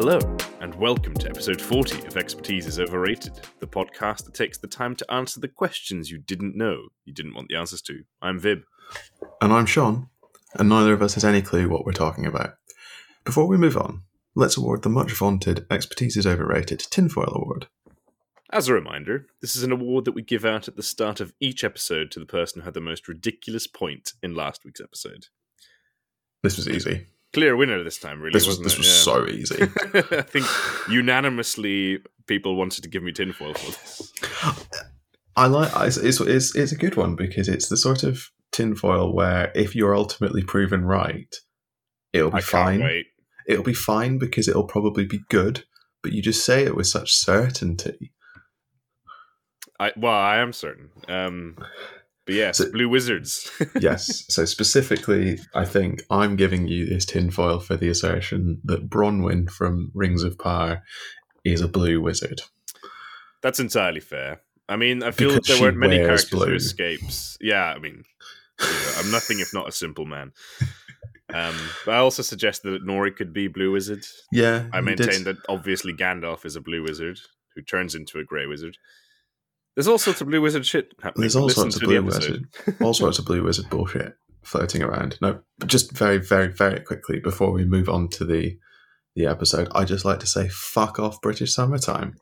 Hello, and welcome to episode 40 of Expertise is Overrated, the podcast that takes the time to answer the questions you didn't know you didn't want the answers to. I'm Vib. And I'm Sean, and neither of us has any clue what we're talking about. Before we move on, let's award the much vaunted Expertise is Overrated Tinfoil Award. As a reminder, this is an award that we give out at the start of each episode to the person who had the most ridiculous point in last week's episode. This was easy. Clear winner this time, really. This was this it? was Yeah. so easy. I think unanimously people wanted to give me tinfoil for this. I like it's, it's it's a good one because it's the sort of tinfoil where if you're ultimately proven right, it'll be fine. wait. It'll be fine because it'll probably be good. But you just say it with such certainty. I, well, I am certain. Um, but yes, So- Blue Wizards. yes. So specifically, I think I'm giving you this tinfoil for the assertion that Bronwyn from Rings of Power is a blue wizard. That's entirely fair. I mean, I feel Because there weren't many characters who blue. escapes. Yeah, I mean, I'm nothing if not a simple man. Um, but I also suggest that Nori could be Blue Wizard. Yeah, I maintain that obviously Gandalf is a Blue Wizard who turns into a Grey Wizard. There's all sorts of Blue Wizard shit happening. There's all Listen sorts of blue wizard, all sorts of blue wizard bullshit floating around. No, just very, very, very quickly before we move on to the the episode, I just like to say, fuck off, British summertime.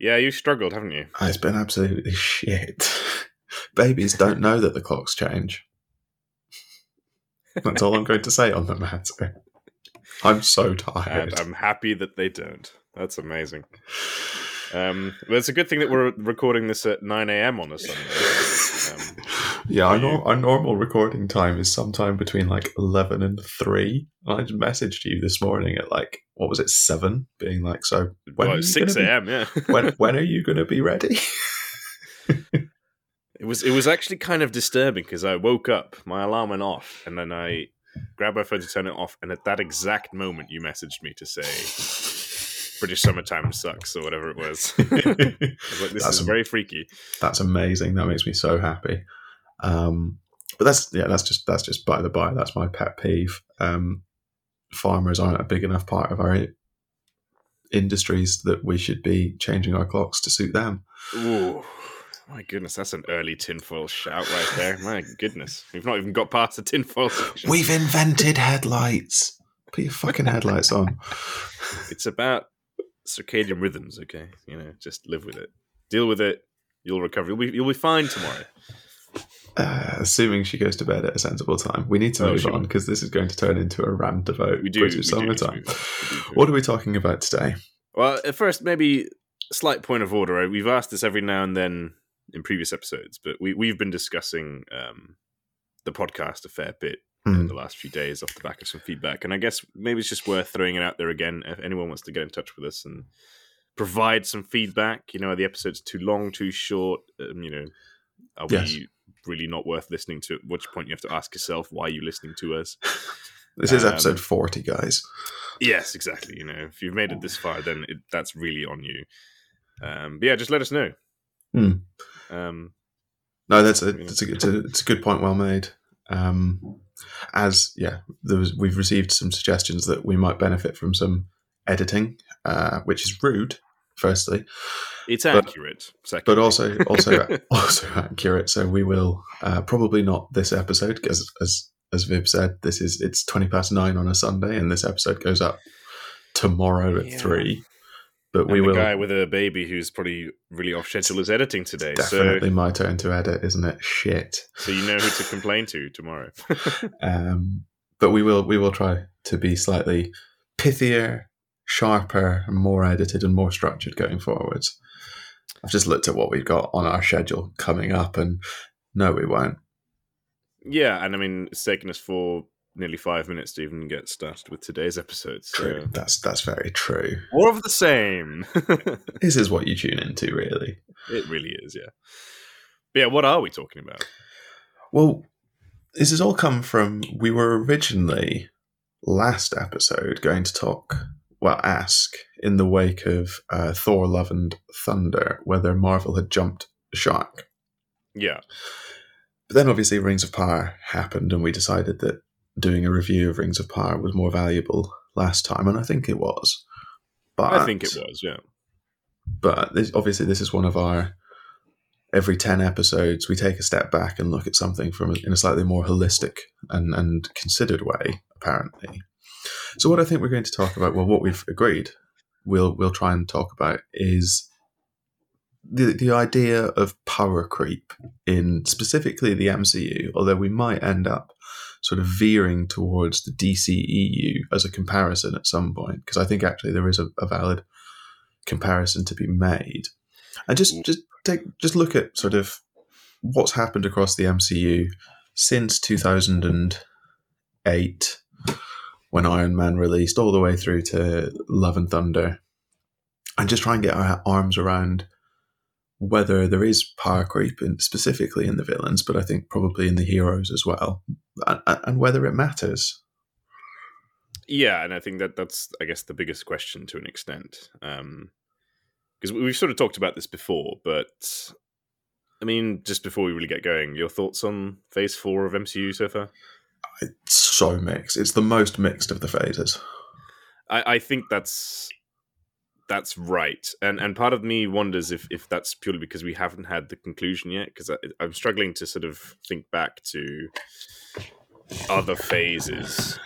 Yeah, you struggled, haven't you? Ah, it's been absolutely shit. Babies don't know that the clocks change. That's all I'm going to say on the matter. I'm so tired. And I'm happy that they don't. That's amazing. Um, but it's a good thing that we're recording this at 9 a.m. on a Sunday. Um, yeah, our, our normal recording time is sometime between like 11 and 3. And I just messaged you this morning at like, what was it, 7? Being like, so when, well, are, you 6 gonna a.m. Yeah, when, when are you going to be ready? it was. It was actually kind of disturbing because I woke up, my alarm went off, and then I grabbed my phone to turn it off, and at that exact moment, you messaged me to say British summertime sucks or whatever it was. Was like, this That's is very freaky. that's amazing. That makes me so happy. Um, but that's yeah, that's just that's just by the by. That's my pet peeve. Um, farmers aren't a big enough part of our industries that we should be changing our clocks to suit them. Ooh, my goodness, that's an early tinfoil shout right there. My goodness, we've not even got past the tinfoil section. We've invented headlights. Put your fucking headlights on. It's about circadian rhythms, okay? You know, just live with it. Deal with it. You'll recover. You'll be you'll be fine tomorrow. Uh, assuming she goes to bed at a sensible time. We need to Oh, move on because this is going to turn into a about We do. British we do summertime. need to move. We do. What are we talking about today? Well, at first, maybe slight point of order. We've asked this every now and then in previous episodes, but we we've been discussing um, the podcast a fair bit in Hmm. the last few days off the back of some feedback, and I guess maybe it's just worth throwing it out there again if anyone wants to get in touch with us and provide some feedback. You know, are the episodes too long, too short? Um, you know, are Yes. we really not worth listening to? At which point you have to ask yourself why are you listening to us. This is Um, episode 40, guys. Yes, exactly. You know, if you've made it this far, then it, that's really on you. Um, but yeah, just let us know. Hmm. Um, No, that's a, that's a, it's a, it's a good point. Well made. Um, as yeah, there was, we've received some suggestions that we might benefit from some editing, uh, which is rude. Firstly, it's But- accurate. Second, but also also also accurate. So we will uh, probably not this episode because as as Vib said, this is it's twenty past nine on a Sunday, and this episode goes up tomorrow at Yeah. three. But and we the will guy with a baby who's probably really off schedule is editing today. definitely my turn to edit, isn't it? Shit. So, so you know who to complain to tomorrow. Um, but we will we will try to be slightly pithier, sharper, and more edited and more structured going forwards. I've just looked at what we've got on our schedule coming up, and no, we won't. yeah, and I mean, it's taken us for nearly five minutes to even get started with today's episode. True. That's that's very true. more of the same. This is what you tune into, really. it really is, yeah. But yeah, what are we talking about? Well, this has all come from we were originally last episode going to talk, well, ask in the wake of uh, Thor: Love and Thunder whether Marvel had jumped the shark. Yeah, But then obviously Rings of Power happened, and we decided that doing a review of Rings of Power was more valuable last time, and I think it was. But I think it was, yeah. But this, obviously, this is one of our every 10 episodes, we take a step back and look at something from in a slightly more holistic and, and considered way, apparently. So, what I think we're going to talk about, well, what we've agreed we'll, we'll try and talk about is the, the idea of power creep in specifically the MCU, although we might end up sort of veering towards the DCEU as a comparison at some point, because I think actually there is a, a valid comparison to be made. And just, just take just look at sort of what's happened across the MCU since 2008 when Iron Man released all the way through to Love and Thunder and just try and get our arms around whether there is power creep in, specifically in the villains but I think probably in the heroes as well and, and whether it matters yeah and I think that that's I guess the biggest question to an extent um because we've sort of talked about this before, but I mean, just before we really get going, your thoughts on Phase Four of MCU so far? It's so mixed. It's the most mixed of the phases. I, I think that's that's right, and and part of me wonders if if that's purely because we haven't had the conclusion yet. Because I'm struggling to sort of think back to other phases.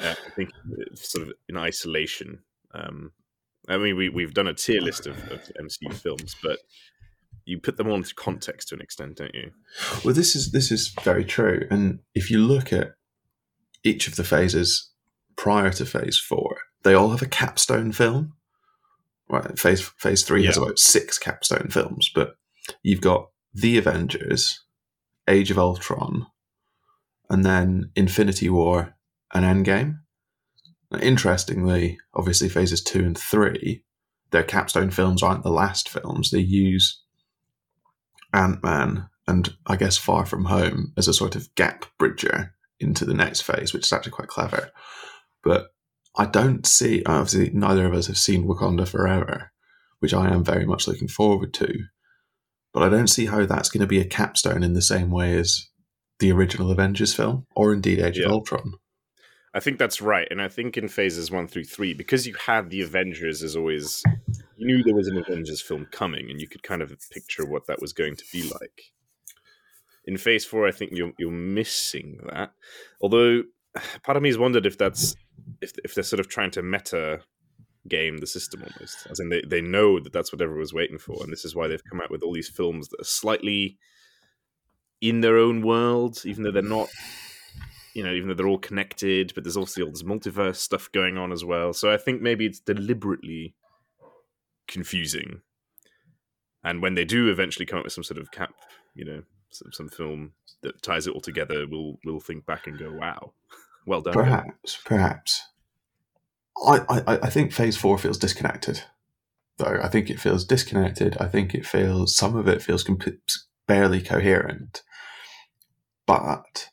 Uh, I think sort of in isolation. Um, I mean, we we've done a tier list of, of MCU films, but you put them all into context to an extent, don't you? Well, this is this is very true. And if you look at each of the phases prior to Phase Four, they all have a capstone film. Right, Phase Phase Three yeah. has about six capstone films, but you've got The Avengers, Age of Ultron, and then Infinity War and Endgame. Now, interestingly, obviously, phases two and three, their capstone films aren't the last films. They use Ant Man and I guess Far From Home as a sort of gap bridger into the next phase, which is actually quite clever. But I don't see, obviously, neither of us have seen Wakanda Forever, which I am very much looking forward to. But I don't see how that's going to be a capstone in the same way as the original Avengers film, or indeed Age yeah. of Ultron. I think that's right, and I think in phases one through three, because you had the Avengers as always, you knew there was an Avengers film coming, and you could kind of picture what that was going to be like. In phase four, I think you're you're missing that. Although, part of me has wondered if that's if if they're sort of trying to meta game the system almost, as in they they know that that's what everyone was waiting for, and this is why they've come out with all these films that are slightly in their own world, even though they're not you know, even though they're all connected, but there's also all this multiverse stuff going on as well. So I think maybe it's deliberately confusing. And when they do eventually come up with some sort of cap, you know, some, some film that ties it all together, we'll we'll think back and go, "Wow, well done." Perhaps, perhaps. I, I I think Phase Four feels disconnected, though. I think it feels disconnected. I think it feels some of it feels comp- barely coherent, but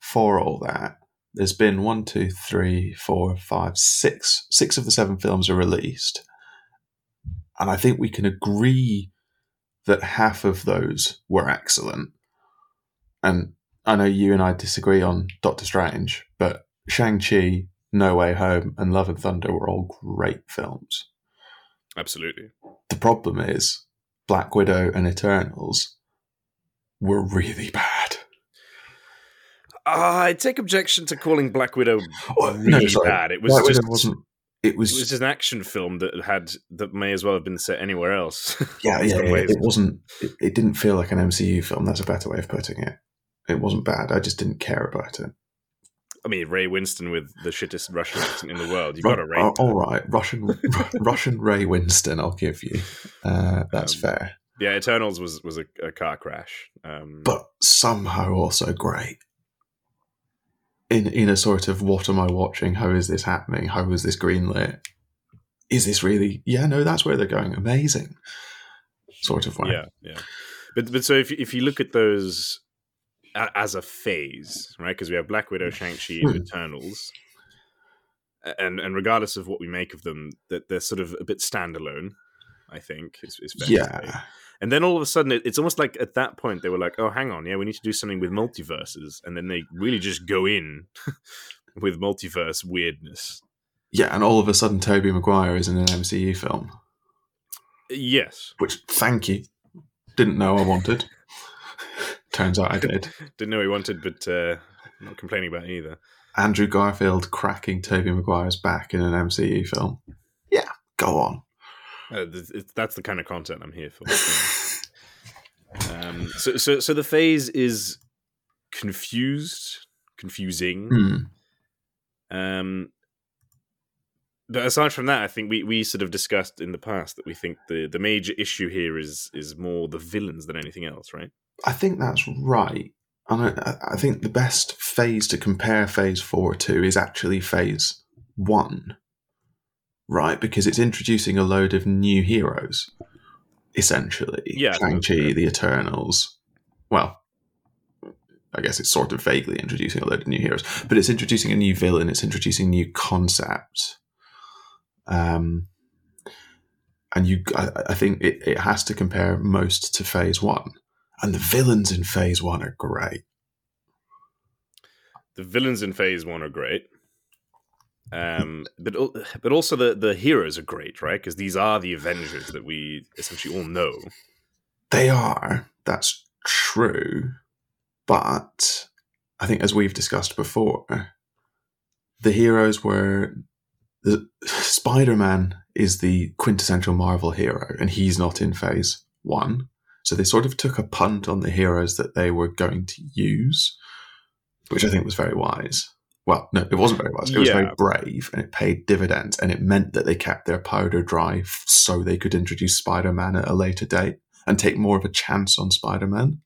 for all that, there's been one, two, three, four, five, six. Six of the seven films are released. And I think we can agree that half of those were excellent. And I know you and I disagree on Doctor Strange, but Shang-Chi, No Way Home, and Love and Thunder were all great films. Absolutely. The problem is Black Widow and Eternals were really bad. I take objection to calling Black Widow oh, really no, bad. It was Black just wasn't. It was, it was just an action film that had that may as well have been set anywhere else. Yeah, yeah. It, it, wasn't. It, it, didn't feel like an MCU film. That's a better way of putting it. It wasn't bad. I just didn't care about it. I mean, Ray Winstone with the shittest Russian accent in the world. You've got to rate. Uh, all right, Russian Russian Ray Winstone. I'll give you. Uh, that's um, fair. Yeah, Eternals was was a, a car crash, um, but somehow also great in in a sort of what am I watching? How is this happening? How is this greenlit? Is this really? Yeah, no, that's where they're going. Amazing, sort of way. Yeah, yeah. But but so if if you look at those as a phase, right? Because we have Black Widow, Shang Chi, and hmm. Eternals, and and regardless of what we make of them, that they're sort of a bit standalone. I think is, is yeah. And then all of a sudden, it, it's almost like at that point they were like, "Oh, hang on, yeah, we need to do something with multiverses," and then they really just go in with multiverse weirdness. Yeah, and all of a sudden Tobey Maguire is in an MCU film, Yes. which thank you. Didn't know I wanted. Turns out I did. Didn't know he wanted, but uh, not complaining about it either. Andrew Garfield cracking Tobey Maguire's back in an MCU film. Yeah, go on. Uh, it's, that's the kind of content I'm here for. um, so, so, so the phase is confused, confusing. Hmm. Um, but aside from that, I think we, we sort of discussed in the past that we think the, the major issue here is is more the villains than anything else, right? I think that's right. And I, I think the best phase to compare phase four to is actually phase one, right? Because it's introducing a load of new heroes, essentially. Yeah, Shang-Chi, the Eternals. Well, I guess it's sort of vaguely introducing a load of new heroes, but it's introducing a new villain, it's introducing new concepts. Um, and you, I, I think it, it has to compare most to phase one. And the villains in phase one are great. The villains in phase one are great. Um, but but also the, the heroes are great, right? Because these are the Avengers that we essentially all know. They are, that's true. But I think, as we've discussed before, the heroes were. The, Spider Man is the quintessential Marvel hero, and he's not in phase one. So they sort of took a punt on the heroes that they were going to use, which I think was very wise. Well, no, it wasn't very wise. It was very brave, and it paid dividends, and it meant that they kept their powder dry f- so they could introduce Spider Man at a later date and take more of a chance on Spider Man.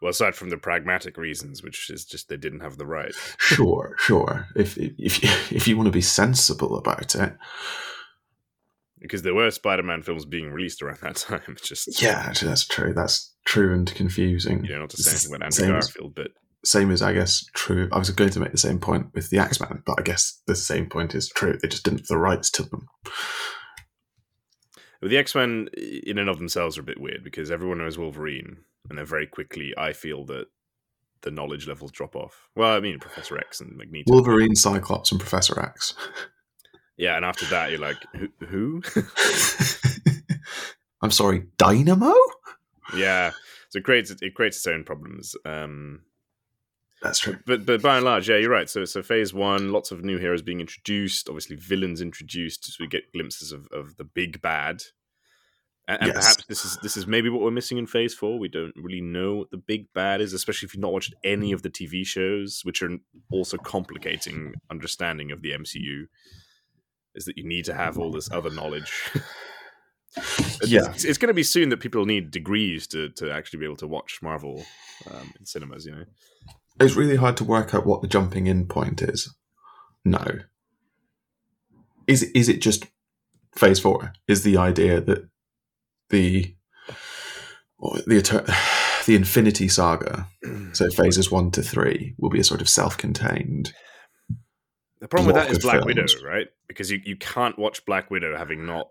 Well, aside from the pragmatic reasons, which is just they didn't have the right. Sure, sure. If if if you want to be sensible about it, Because there were Spider-Man films being released around that time. It's just yeah, actually, that's true. That's true and confusing. you know not to say anything about Andrew Garfield, but Same as I guess true. I was going to make the same point with the X Men, but I guess the same point is true. They just didn't have the rights to them. But the X Men, in and of themselves, are a bit weird because everyone knows Wolverine, and then very quickly, I feel that the knowledge levels drop off. Well, I mean, Professor X and Magneto. Wolverine, Cyclops, and Professor X. yeah, and after that, you're like, who? who? I'm sorry, Dynamo. yeah, so it creates it creates its own problems. Um, That's true. but but by and large, yeah, you're right. So so phase one, lots of new heroes being introduced, obviously villains introduced, so we get glimpses of, of the big bad. And, and Yes. perhaps this is this is maybe what we're missing in phase four. We don't really know what the big bad is, especially if you've not watched any of the TV shows, which are also complicating understanding of the MCU. Is that you need to have all this other knowledge. It's- Yeah. it's, it's going to be soon that people need degrees to, to actually be able to watch Marvel um, in cinemas. You know, It's really hard to work out what the jumping in point is. No. Is it, is it just phase four? Is the idea that the the the Infinity Saga, mm. so phases one to three, will be a sort of self-contained. The problem with that is block is of Black Widow, right? Because you, you can't watch Black Widow having not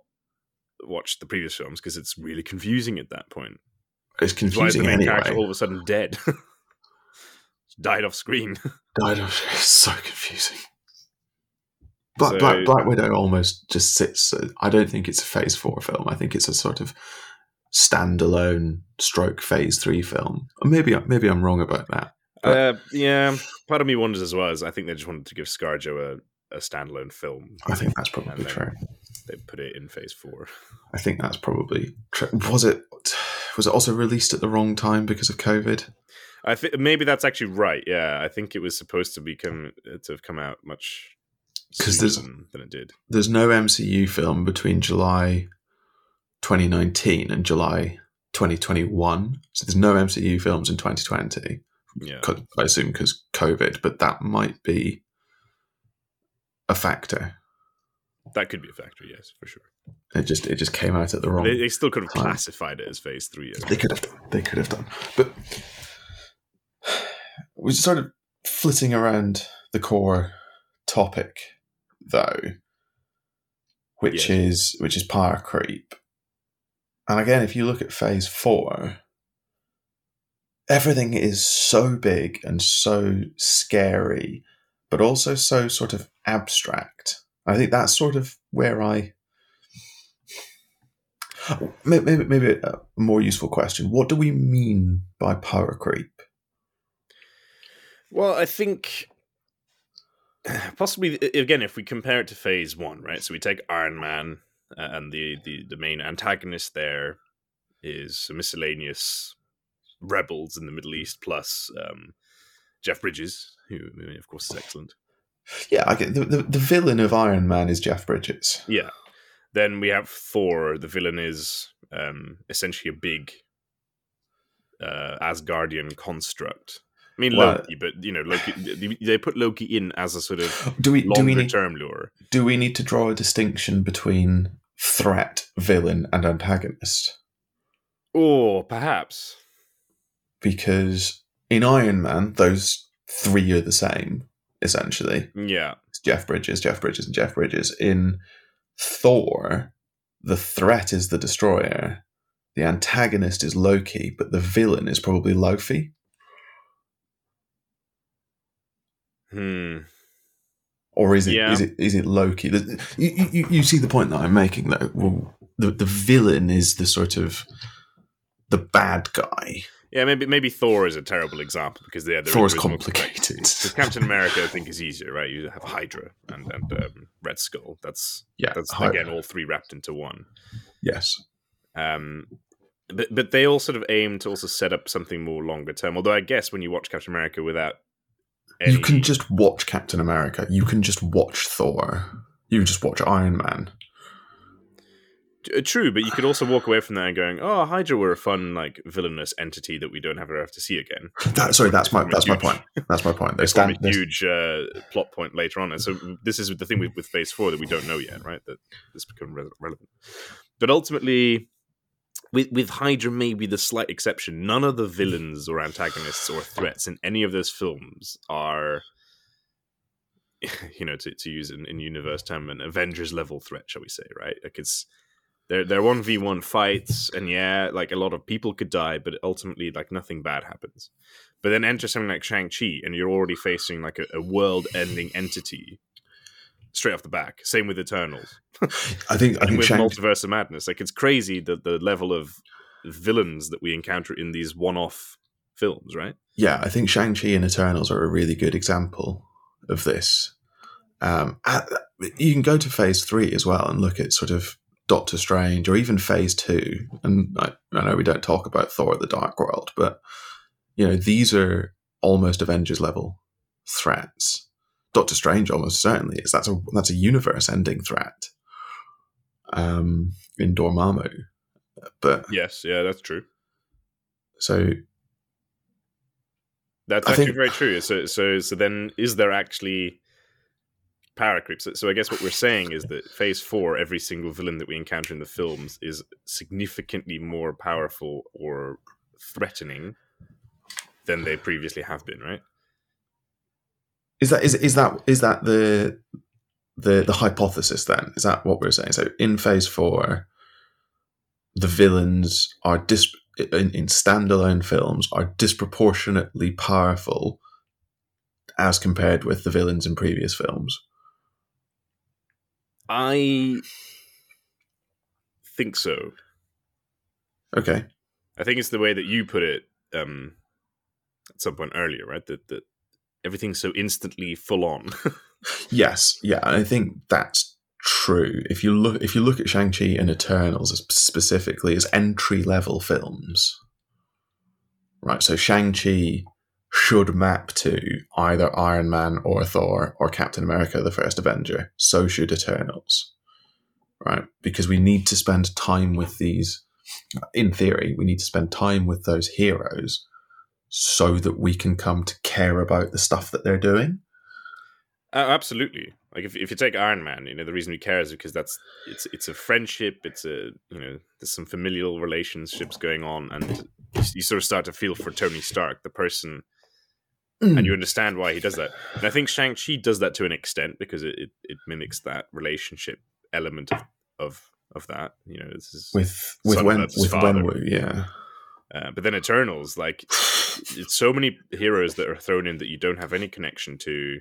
watched the previous films because it's really confusing at that point. It's confusing. Why is the main anyway. character all of a sudden dead? Died off screen. Don't, it's so confusing. Black, So- Black, Black Widow almost just sits. I don't think it's a Phase Four film. I think it's a sort of standalone stroke Phase Three film. Maybe maybe I'm wrong about that. But- uh, yeah, part of me wonders as well. Is I think they just wanted to give ScarJo a, a standalone film. I think that's probably true. They put it in Phase Four. I think that's probably true. Was it was it also released at the wrong time because of COVID? I think maybe that's actually right. Yeah, I think it was supposed to become uh, to have come out much 'Cause sooner there's- than, it did. There's no MCU film between July 2019 and July 2021. So there's no MCU films in 2020. Yeah, I assume because COVID, but that might be a factor. that could be a factor. Yes, for sure. It just it just came out at the wrong. They, they still could have time. classified it as Phase Three. They could have done. They could have done. But we're sort of flitting around the core topic, though, which Yeah. is which is power creep. And again, if you look at Phase Four, everything is so big and so scary, but also so sort of abstract. I think that's sort of where I. Maybe, maybe a more useful question. What do we mean by power creep? Well, I think possibly again if we compare it to Phase One, right? So we take Iron Man, uh, and the the the main antagonist there is miscellaneous rebels in the Middle East plus um, Jeff Bridges, who of course is excellent. Yeah, I get the, the, the villain of Iron Man is Jeff Bridges. Yeah. Then we have Thor. The villain is um, essentially a big uh, Asgardian construct. I mean Well- Loki, but you know Loki. They put Loki in as a sort of do we do we need, term lure. do we need to draw a distinction between threat, villain, and antagonist? Or perhaps. Because in Iron Man, those three are the same essentially. Yeah. It's Jeff Bridges, Jeff Bridges, and Jeff Bridges. In Thor, the threat is the destroyer. The antagonist is Loki, but the villain is probably Laufey. Hmm. Or is it Yeah. is it is it Loki? You, you, you see the point that I'm making though. Well, the the villain is the sort of the bad guy. Yeah, maybe maybe Thor is a terrible example because yeah, Thor is complicated. Because Captain America, I think, is easier, right? You have Hydra and and um, Red Skull. That's Yeah, that's Hy- again all three wrapped into one. yes. Um, but but they all sort of aim to also set up something more longer term. Although I guess when you watch Captain America without any, You can just watch Captain America. You can just watch Thor. You can just watch Iron Man. Uh, true, but you could also walk away from that and going, "Oh, Hydra were a fun like villainous entity that we don't ever have to see again." That, sorry, that's my that's my point. That's my point. They stand. a huge uh, plot point later on, and so this is the thing with, with Phase Four that we don't know yet, right? That this become re- relevant, but ultimately, with with Hydra maybe the slight exception. None of the villains or antagonists or threats in any of those films are, you know, to, to use an in universe term, an Avengers level threat, shall we say? Right? Like it's they're they're one v one fights, and yeah, like a lot of people could die, but ultimately, like nothing bad happens. But then enter something like Shang Chi, and you're already facing like a, a world ending entity straight off the back. Same with Eternals, I think. I think with Shang. Multiverse of Madness. Like it's crazy that the level of villains that we encounter in these one off films, right? Yeah, I think Shang Chi and Eternals are a really good example of this. Um, at- you can go to Phase Three as well and look at sort of Doctor Strange or even Phase Two. And I, I know we don't talk about Thor: The Dark World, but you know these are almost Avengers level threats. Doctor Strange almost certainly is. That's a that's a universe-ending threat. Um, in Dormammu, but Yes, yeah, that's true. so That's I actually think- very true. So, so, so then, is there actually power creep? So, so I guess what we're saying is that Phase Four, every single villain that we encounter in the films is significantly more powerful or threatening than they previously have been. Right? Is that is is that is that the the the hypothesis then? Is that what we're saying? So in phase four, the villains are dis in, in standalone films are disproportionately powerful as compared with the villains in previous films. I think so. Okay. I think it's the way that you put it um, at some point earlier, right? That that everything's so instantly full on. Yes, yeah, I think that's true. If you look if you look at Shang-Chi and Eternals specifically as entry level films. Right, so Shang-Chi should map to either Iron Man or Thor or Captain America the first Avenger. So should Eternals. Right? Because we need to spend time with these in theory, we need to spend time with those heroes so that we can come to care about the stuff that they're doing. Uh, absolutely. Like if, if you take Iron Man, you know the reason we care is because that's it's it's a friendship. It's a you know there's some familial relationships going on, and you, sort of start to feel for Tony Stark, the person, and you understand why he does that. And I think Shang Chi does that to an extent because it, it, it mimics that relationship element of of of that. You know, this is with with Wen with. Wenwu, yeah. Uh, but then Eternals, like it's so many heroes that are thrown in that you don't have any connection to.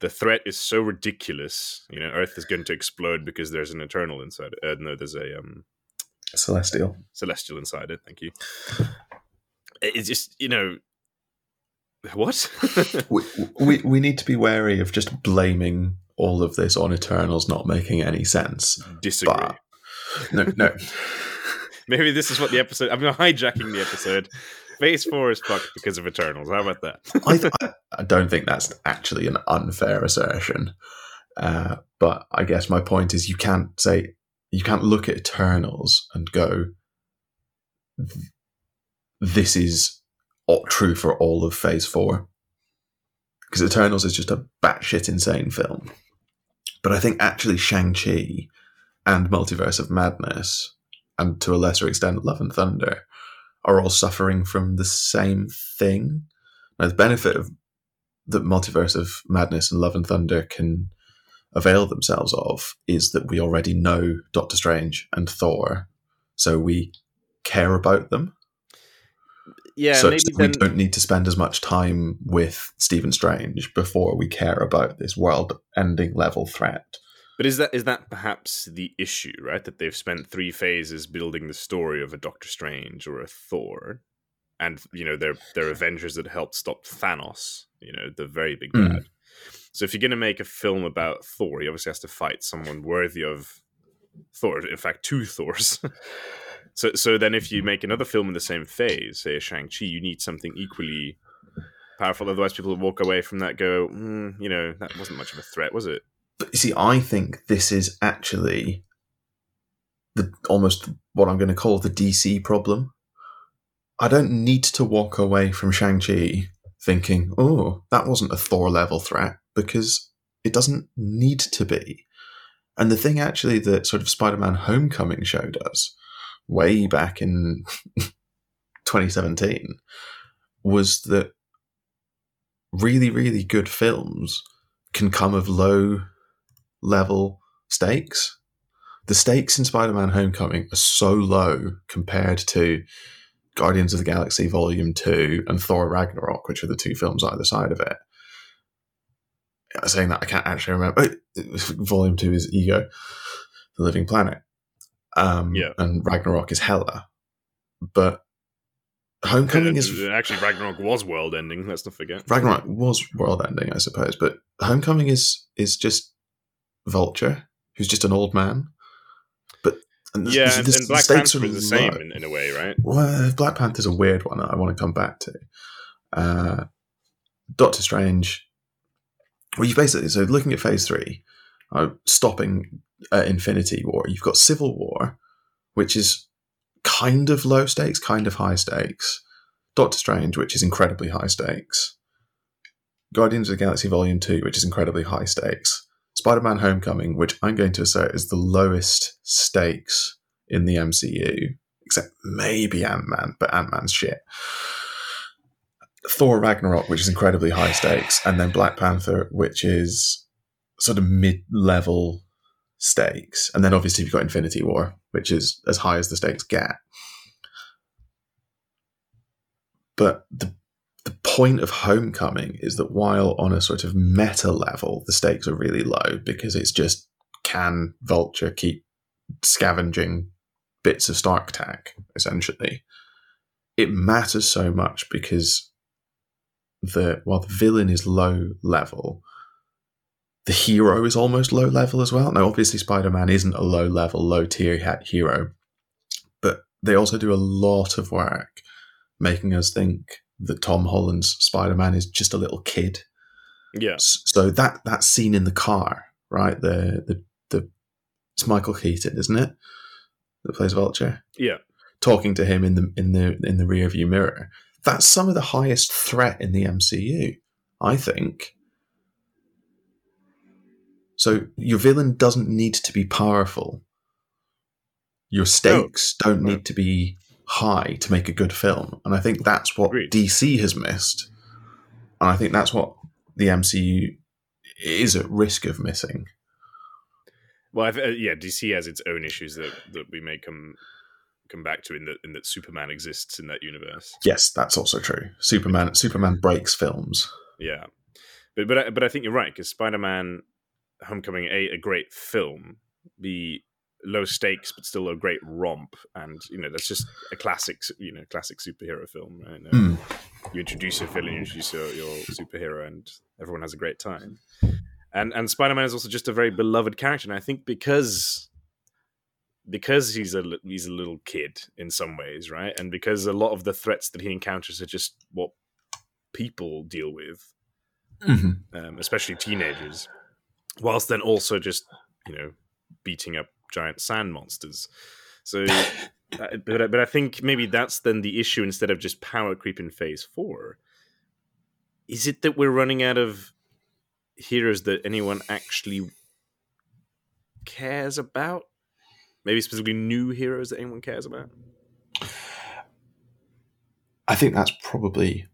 the threat is so ridiculous. You know, Earth is going to explode because there's an Eternal inside. It. Uh, no, there's a um, Celestial. Celestial inside it. Thank you. It's just you know what we, we we need to be wary of just blaming all of this on Eternals not making any sense. Disagree. But, no, no. Maybe this is what the episode. I'm hijacking the episode. Phase four is fucked because of Eternals. How about that? I, th- I don't think that's actually an unfair assertion. Uh, but I guess my point is you can't say you can't look at Eternals and go, "This is true for all of Phase Four," because Eternals is just a batshit insane film. But I think actually Shang Chi and Multiverse of Madness, and to a lesser extent Love and Thunder, are all suffering from the same thing. Now, the benefit of the Multiverse of Madness and Love and Thunder can avail themselves of is that we already know Doctor Strange and Thor, so we care about them. Yeah, so we don't need to spend as much time with Stephen Strange before we care about this world-ending level threat. But is that is that perhaps the issue, right? That they've spent three phases building the story of a Doctor Strange or a Thor, and you know they're they're Avengers that helped stop Thanos, you know, the very big Mm. bad. So if you're going to make a film about Thor, he obviously has to fight someone worthy of Thor. In fact, two Thors. so so then if you make another film in the same phase, say a Shang Chi, you need something equally powerful. Otherwise, people will walk away from that go, mm, you know, that wasn't much of a threat, was it? But you see, I think this is actually the almost what I'm going to call the DC problem. I don't need to walk away from Shang-Chi thinking, oh, that wasn't a Thor level threat, because it doesn't need to be. And the thing actually that sort of Spider Man Homecoming showed us way back in 2017 was that really, really good films can come of low level stakes. The stakes in Spider Man Homecoming are so low compared to Guardians of the Galaxy Volume 2 and Thor Ragnarok, which are the two films either side of it. Saying that, I can't actually remember. oh, Volume 2 is Ego, the Living Planet. Um, Yeah. And Ragnarok is Hela. But Homecoming is actually Ragnarok was world ending. Let's not forget. Ragnarok was world ending, I suppose, but Homecoming is is just Vulture, who's just an old man. But and yeah, the- and, the and Black stakes Panther are is the same in, in a way, right? Well, Black Panther's a weird one. that I want to come back to. Uh, Doctor Strange. Well, you basically so looking at Phase Three, uh, stopping at Infinity War. You've got Civil War, which is kind of low stakes, kind of high stakes. Doctor Strange, which is incredibly high stakes. Guardians of the Galaxy Volume Two, which is incredibly high stakes. Spider-Man: Homecoming, which I'm going to assert is the lowest stakes in the MCU, except maybe Ant Man, but Ant Man's shit. Thor Ragnarok, which is incredibly high stakes, and then Black Panther, which is sort of mid level stakes. And then obviously you've got Infinity War, which is as high as the stakes get. But the point of Homecoming is that while on a sort of meta level, the stakes are really low because it's just can Vulture keep scavenging bits of Stark tech, essentially. It matters so much because the while the villain is low level, the hero is almost low level as well. Now, obviously, Spider Man isn't a low level, low tier hero, but they also do a lot of work making us think that Tom Holland's Spider Man is just a little kid. Yeah, S- So that that scene in the car, right? The the the it's Michael Keaton, isn't it? That plays Vulture yeah. talking to him in the in the in the rear view mirror. That's some of the highest threat in the MCU, I think. So your villain doesn't need to be powerful. Your stakes don't no. need to be high to make a good film, and I think that's what Agreed. DC has missed, and I think that's what the MCU is at risk of missing. Well, I've, uh, yeah, DC has its own issues that, that we may come come back to in that in that Superman exists in that universe. Yes, that's also true. Superman Superman breaks films. Yeah, but but I, but I think you're right because Spider-Man: Homecoming a a great film, b low stakes but still a great romp, and you know that's just a classic you know classic superhero film. Right? Mm. You introduce your villain, you introduce your, your superhero, and everyone has a great time. And and Spider-Man is also just a very beloved character, and I think because because he's a he's a little kid in some ways, right? And because a lot of the threats that he encounters are just what people deal with, Mhm. um, especially teenagers, whilst then also just you know beating up giant sand monsters. So, but I- but I think maybe that's then the issue instead of just power creep in Phase Four. Is it that we're running out of heroes that anyone actually cares about? Maybe specifically new heroes that anyone cares about. I think that's probably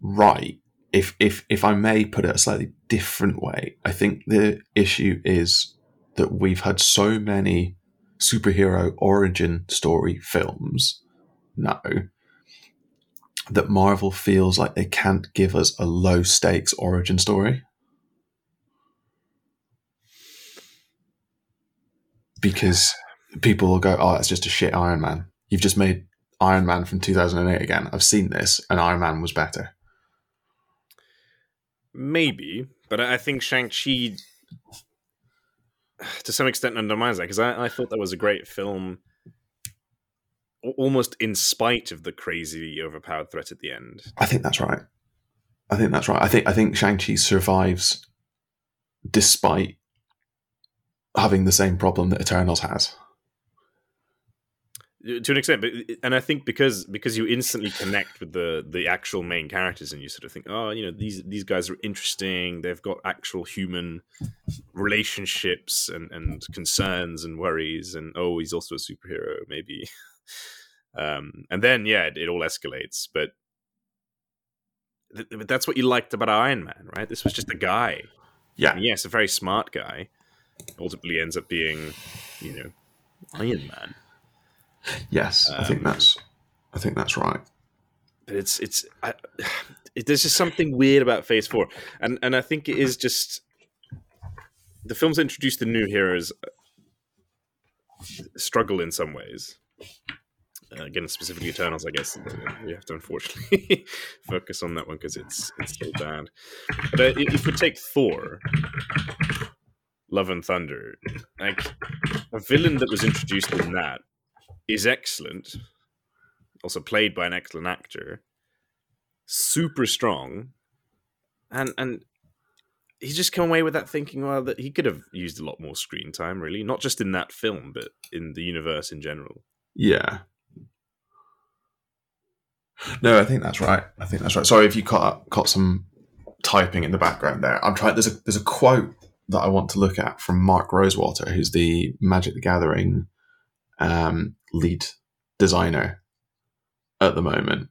right. If if if I may put it a slightly different way, I think the issue is that we've had so many superhero origin story films now that Marvel feels like they can't give us a low stakes origin story. Because people will go, oh, it's just a shit Iron Man. You've just made Iron Man from 2008 again. I've seen this, and Iron Man was better. Maybe, but I think Shang Chi, to some extent, undermines that because I, I thought that was a great film, almost in spite of the crazy, overpowered threat at the end. I think that's right. I think that's right. I think I think Shang Chi survives despite having the same problem that Eternals has. To an extent but and i think because because you instantly connect with the the actual main characters and you sort of think oh you know these these guys are interesting. They've got actual human relationships and and concerns and worries and oh he's also a superhero maybe. Um and then yeah it, it all escalates but th- that's what you liked about iron man right? This was just a guy. Yeah, and yes a very smart guy. Ultimately ends up being you know iron man yes, I think Um, that's I think that's right. but it's it's I, it, there's just something weird about Phase Four, and and I think it is just the films that introduce the new heroes uh, struggle in some ways. Uh, again, specifically Eternals, I guess we have to unfortunately focus on that one because it's it's so bad. But uh, if if we take Thor, Love and Thunder, like a villain that was introduced in that is excellent, also played by an excellent actor, super strong, and and he's just come away with that thinking, well, that he could have used a lot more screen time, really, not just in that film, but in the universe in general. Yeah. No, I think that's right. I think that's right. Sorry if you caught caught some typing in the background there. I'm trying. There's a there's a quote that I want to look at from Mark Rosewater, who's the Magic the Gathering um, lead designer at the moment,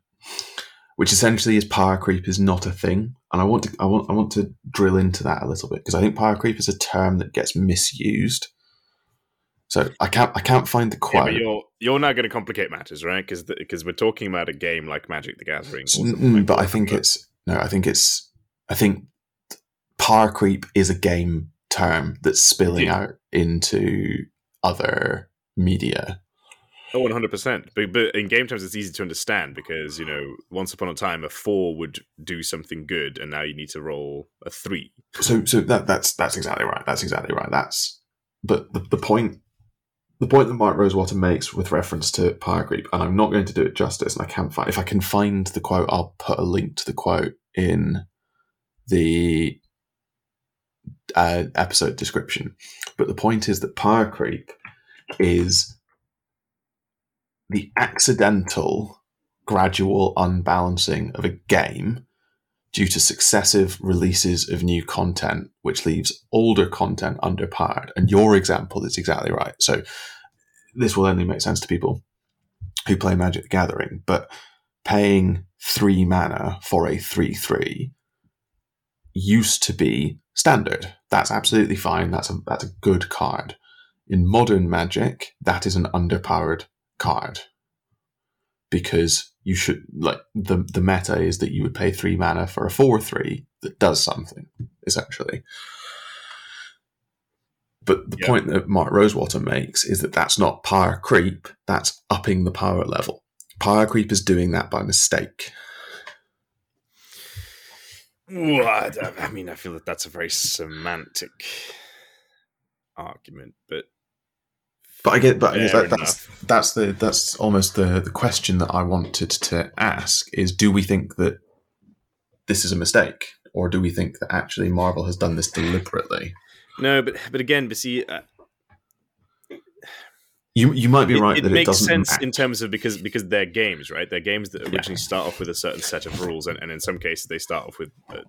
which essentially is power creep is not a thing. And I want to I want I want to drill into that a little bit because I think power creep is a term that gets misused. So I can't I can't find the quote. but you're you're now going to complicate matters, right? Because because we're talking about a game like Magic the Gathering. Mm, like but I think it's no. I think it's. I think power creep is a game term that's spilling Yeah. out into other media. Oh, Oh, one hundred percent. But but in game terms, it's easy to understand because you know, once upon a time, a four would do something good, and now you need to roll a three. So, so that that's that's exactly right. That's exactly right. That's but the, the point. The point that Mark Rosewater makes with reference to power creep, and I'm not going to do it justice, and I can't find. If I can find the quote, I'll put a link to the quote in the uh, episode description. But the point is that power creep is the accidental, gradual unbalancing of a game due to successive releases of new content, which leaves older content underpowered. And your example is exactly right. So this will only make sense to people who play Magic the Gathering, but paying three mana for a 3 3 used to be standard. That's absolutely fine. That's a that's a good card. In modern Magic, that is an underpowered card because you should like the the meta is that you would pay three mana for a four three that does something essentially. But the Yeah. point that Mark Rosewater makes is that that's not power creep; that's upping the power level. Power creep is doing that by mistake. Ooh, I, I mean, I feel that that's a very semantic argument, but But I get, but I guess that, that's that's the that's almost the the question that I wanted to ask is: Do we think that this is a mistake, or do we think that actually Marvel has done this deliberately? no, but but again, but see, uh, You you might be right it that it makes doesn't. sense act- in terms of because because they're games, right? They're games that Yeah. originally start off with a certain set of rules, and, and in some cases they start off with a,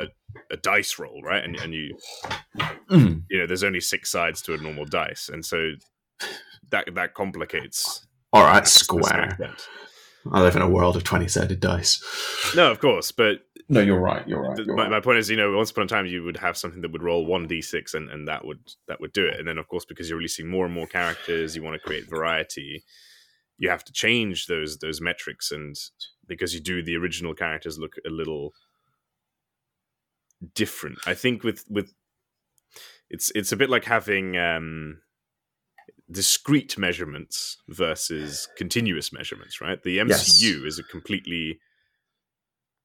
a, a dice roll, right? And and you Mm, you know, there's only six sides to a normal dice, and so that that complicates. all right, maths to some square. I live in a world of twenty sided dice. No, of course, but No, you're right. You're right. You're my, right. my point is, you know, once upon a time you would have something that would roll one d6, and, and that would that would do it. And then, of course, because you're releasing more and more characters, you want to create variety. You have to change those those metrics, and because you do, the original characters look a little different. I think with with it's it's a bit like having um, discrete measurements versus continuous measurements, right? The MCU Yes. is a completely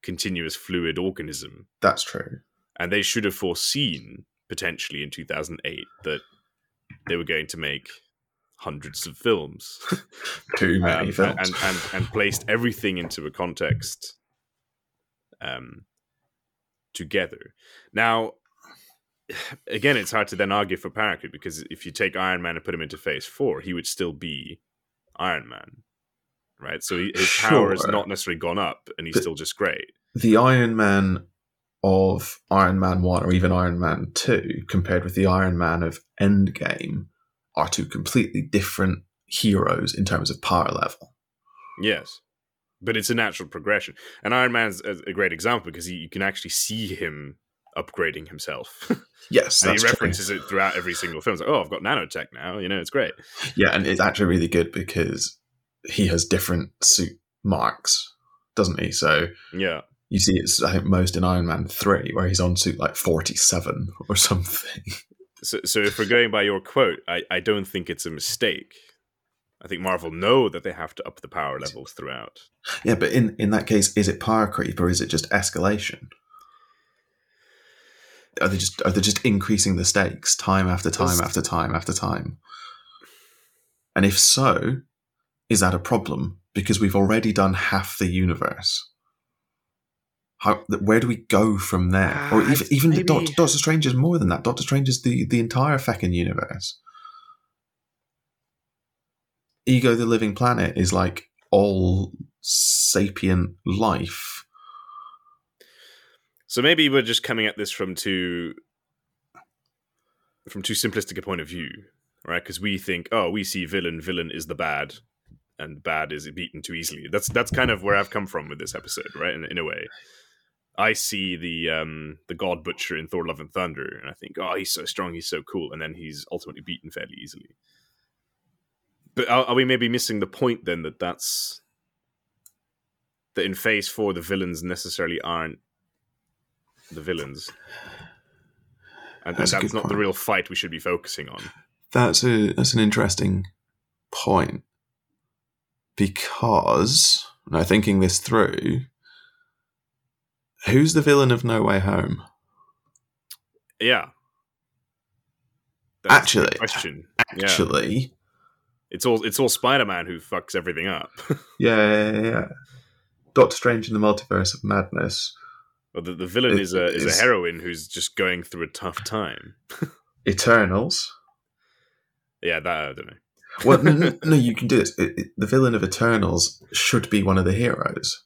continuous fluid organism That's true. and they should have foreseen potentially in 2008 that they were going to make hundreds of films Too many um, films. and, and and placed everything into a context um together now again it's hard to then argue for power creep because if you take Iron Man and put him into phase 4 he would still be Iron Man right so he, his power has not necessarily gone up and he's still just great the Iron Man of Iron Man 1 or even Iron Man 2 compared with the Iron Man of Endgame are two completely different heroes in terms of power level. Yes, but it's a natural progression, and Iron Man's a, a great example because he, you can actually see him upgrading himself, Yes, and he true. references it throughout every single film. It's like, oh, I've got nanotech now. You know, it's great. Yeah, and it's actually really good because he has different suit marks, doesn't he? So Yeah, you see it's I think most in Iron Man 3 where he's on suit like 47 or something. so so if we're going by your quote, I, I don't think it's a mistake. I think Marvel know that they have to up the power levels throughout. yeah, but in in that case is it power creep or is it just escalation? Are they just are they just increasing the stakes time after time after time after time? And if so, is that a problem? Because we've already done half the universe. How, where do we go from there? or Ah, even, even maybe- Doctor, Doctor Strange is more than that. Doctor Strange is the, the entire feckin' universe. Ego the Living Planet is like all sapient life. So maybe we're just coming at this from too from too simplistic a point of view, right? Because we think, oh, we see villain, villain is the bad, and bad is beaten too easily. That's that's kind of where I've come from with this episode, right? In, in a way, I see the um the God Butcher in Thor: Love and Thunder, and I think, oh, he's so strong, he's so cool, and then he's ultimately beaten fairly easily. But are, are we maybe missing the point then that that's that in Phase Four the villains necessarily aren't the villains. And, and That's a that's not the real fight we should be focusing on. That's a that's an interesting point because now thinking this through, who's the villain of No Way Home? Yeah. That's Actually- question. yeah. Actually, It's all it's all Spider Man who fucks everything up. yeah, yeah, yeah, yeah. Doctor Strange in the Multiverse of Madness, Well, the, the villain It is a is is- a heroine who's just going through a tough time. Eternals. Yeah, that I don't know. Well, no, no, you can do this. It, it- the villain of Eternals should be one of the heroes.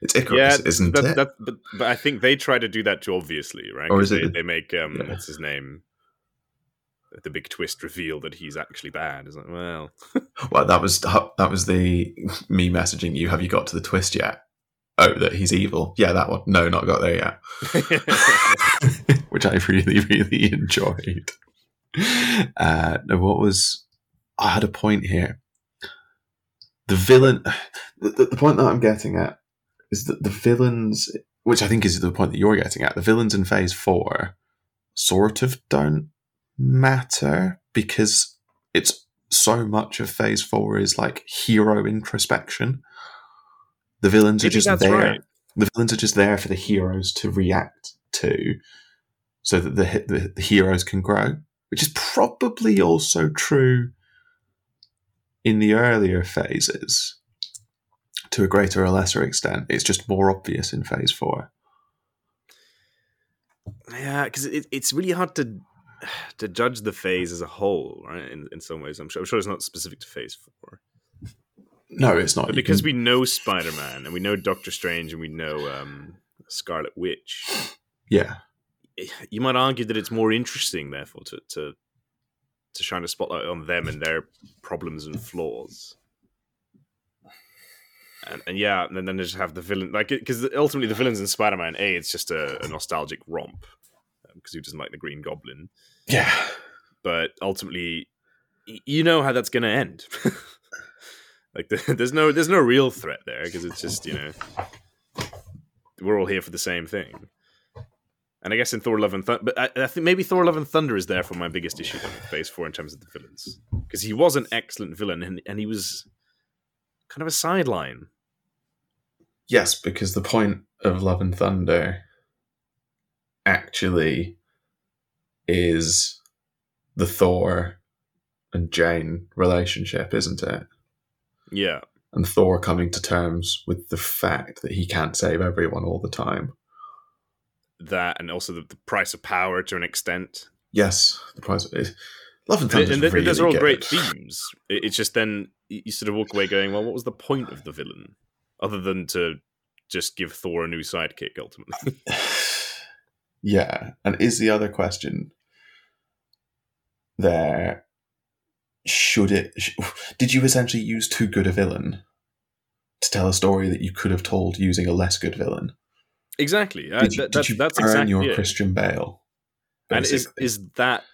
It's Ikaris, isn't that, it? That, but, but I think they try to do that too obviously, right? Or is it they, the- they make um Yeah. what's his name? The big twist reveal that he's actually bad. Is like, well, Well, that was that was the me messaging you. Have you got to the twist yet? Oh, that he's evil. Yeah, that one. No, not got there yet. Which I really, really enjoyed. Uh, what was I had a point here. the villain. The, the, point that I'm getting at is that the villains, which I think is the point that you're getting at, the villains in Phase Four sort of don't matter because it's so much of Phase Four is like hero introspection. The villains Maybe are just there. right. The villains are just there for the heroes to react to, so that the, the the heroes can grow. Which is probably also true in the earlier phases to a greater or lesser extent. It's just more obvious in phase four. Yeah, because it, it's really hard to to judge the phase as a whole, right? In, in some ways, I'm sure, I'm sure it's not specific to Phase Four, No, it's not. but because can- we know Spider Man and we know Doctor Strange and we know um, Scarlet Witch, yeah, you might argue that it's more interesting, therefore, to to to shine a spotlight on them and their problems and flaws. And, and yeah, and then, they just have the villain, like because ultimately the villains in Spider-Man, a it's just a, a nostalgic romp um, because who doesn't like the Green Goblin? yeah, But ultimately, y- you know how that's going to end. like the, there's no there's no real threat there because it's just you know we're all here for the same thing. And I guess in Thor: Love and Thunder, but I, I think maybe Thor: Love and Thunder is therefore my biggest issue with Phase Four in terms of the villains because he was an excellent villain and, and he was kind of a sideline. yes, because the point of Love and Thunder actually is the Thor and Jane relationship, isn't it? Yeah, And Thor coming to terms with the fact that he can't save everyone all the time. That and also the, the price of power to an extent. Yes, the price of it. Love and And, Thunder and really those are all good. great themes. It's just then you sort of walk away going, well, what was the point of the villain other than to just give Thor a new sidekick ultimately? yeah, and is the other question there? Should it? Did you essentially use too good a villain to tell a story that you could have told using a less good villain? Exactly. Uh, Did you, that- did that's you that's exactly your it. Christian Bale? And is is that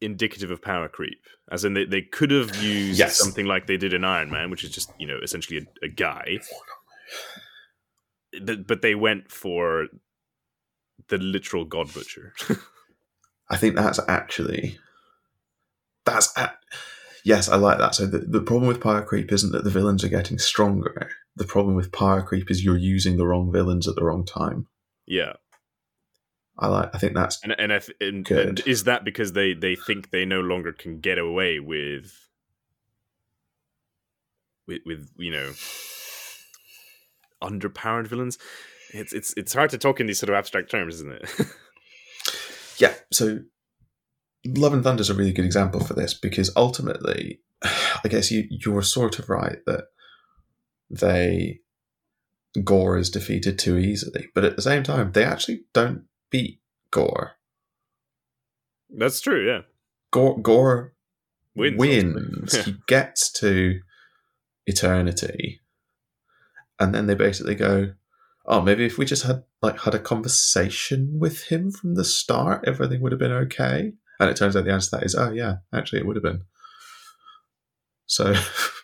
indicative of power creep? As in, they, they could have used Yes. something like they did in Iron Man, which is just you know essentially a, a guy, but, but they went for the literal God Butcher. I think that's actually that's a yes, I like that. So the, the problem with power creep isn't that the villains are getting stronger. The problem with power creep is you're using the wrong villains at the wrong time. yeah, I like. I think that's and and, th- and, and is that because they they think they no longer can get away with with with you know underpowered villains? It's it's it's hard to talk in these sort of abstract terms, isn't it? yeah. So Love and Thunder is a really good example for this because ultimately, I guess you you're sort of right that they Gorr is defeated too easily, but at the same time, they actually don't beat Gorr. That's true. Yeah, Gorr, Gorr wins. wins. ultimately. he gets to eternity, and then they basically go, "Oh, maybe if we just had like had a conversation with him from the start, everything would have been okay." And it turns out the answer to that is, "Oh, yeah, actually, it would have been." So,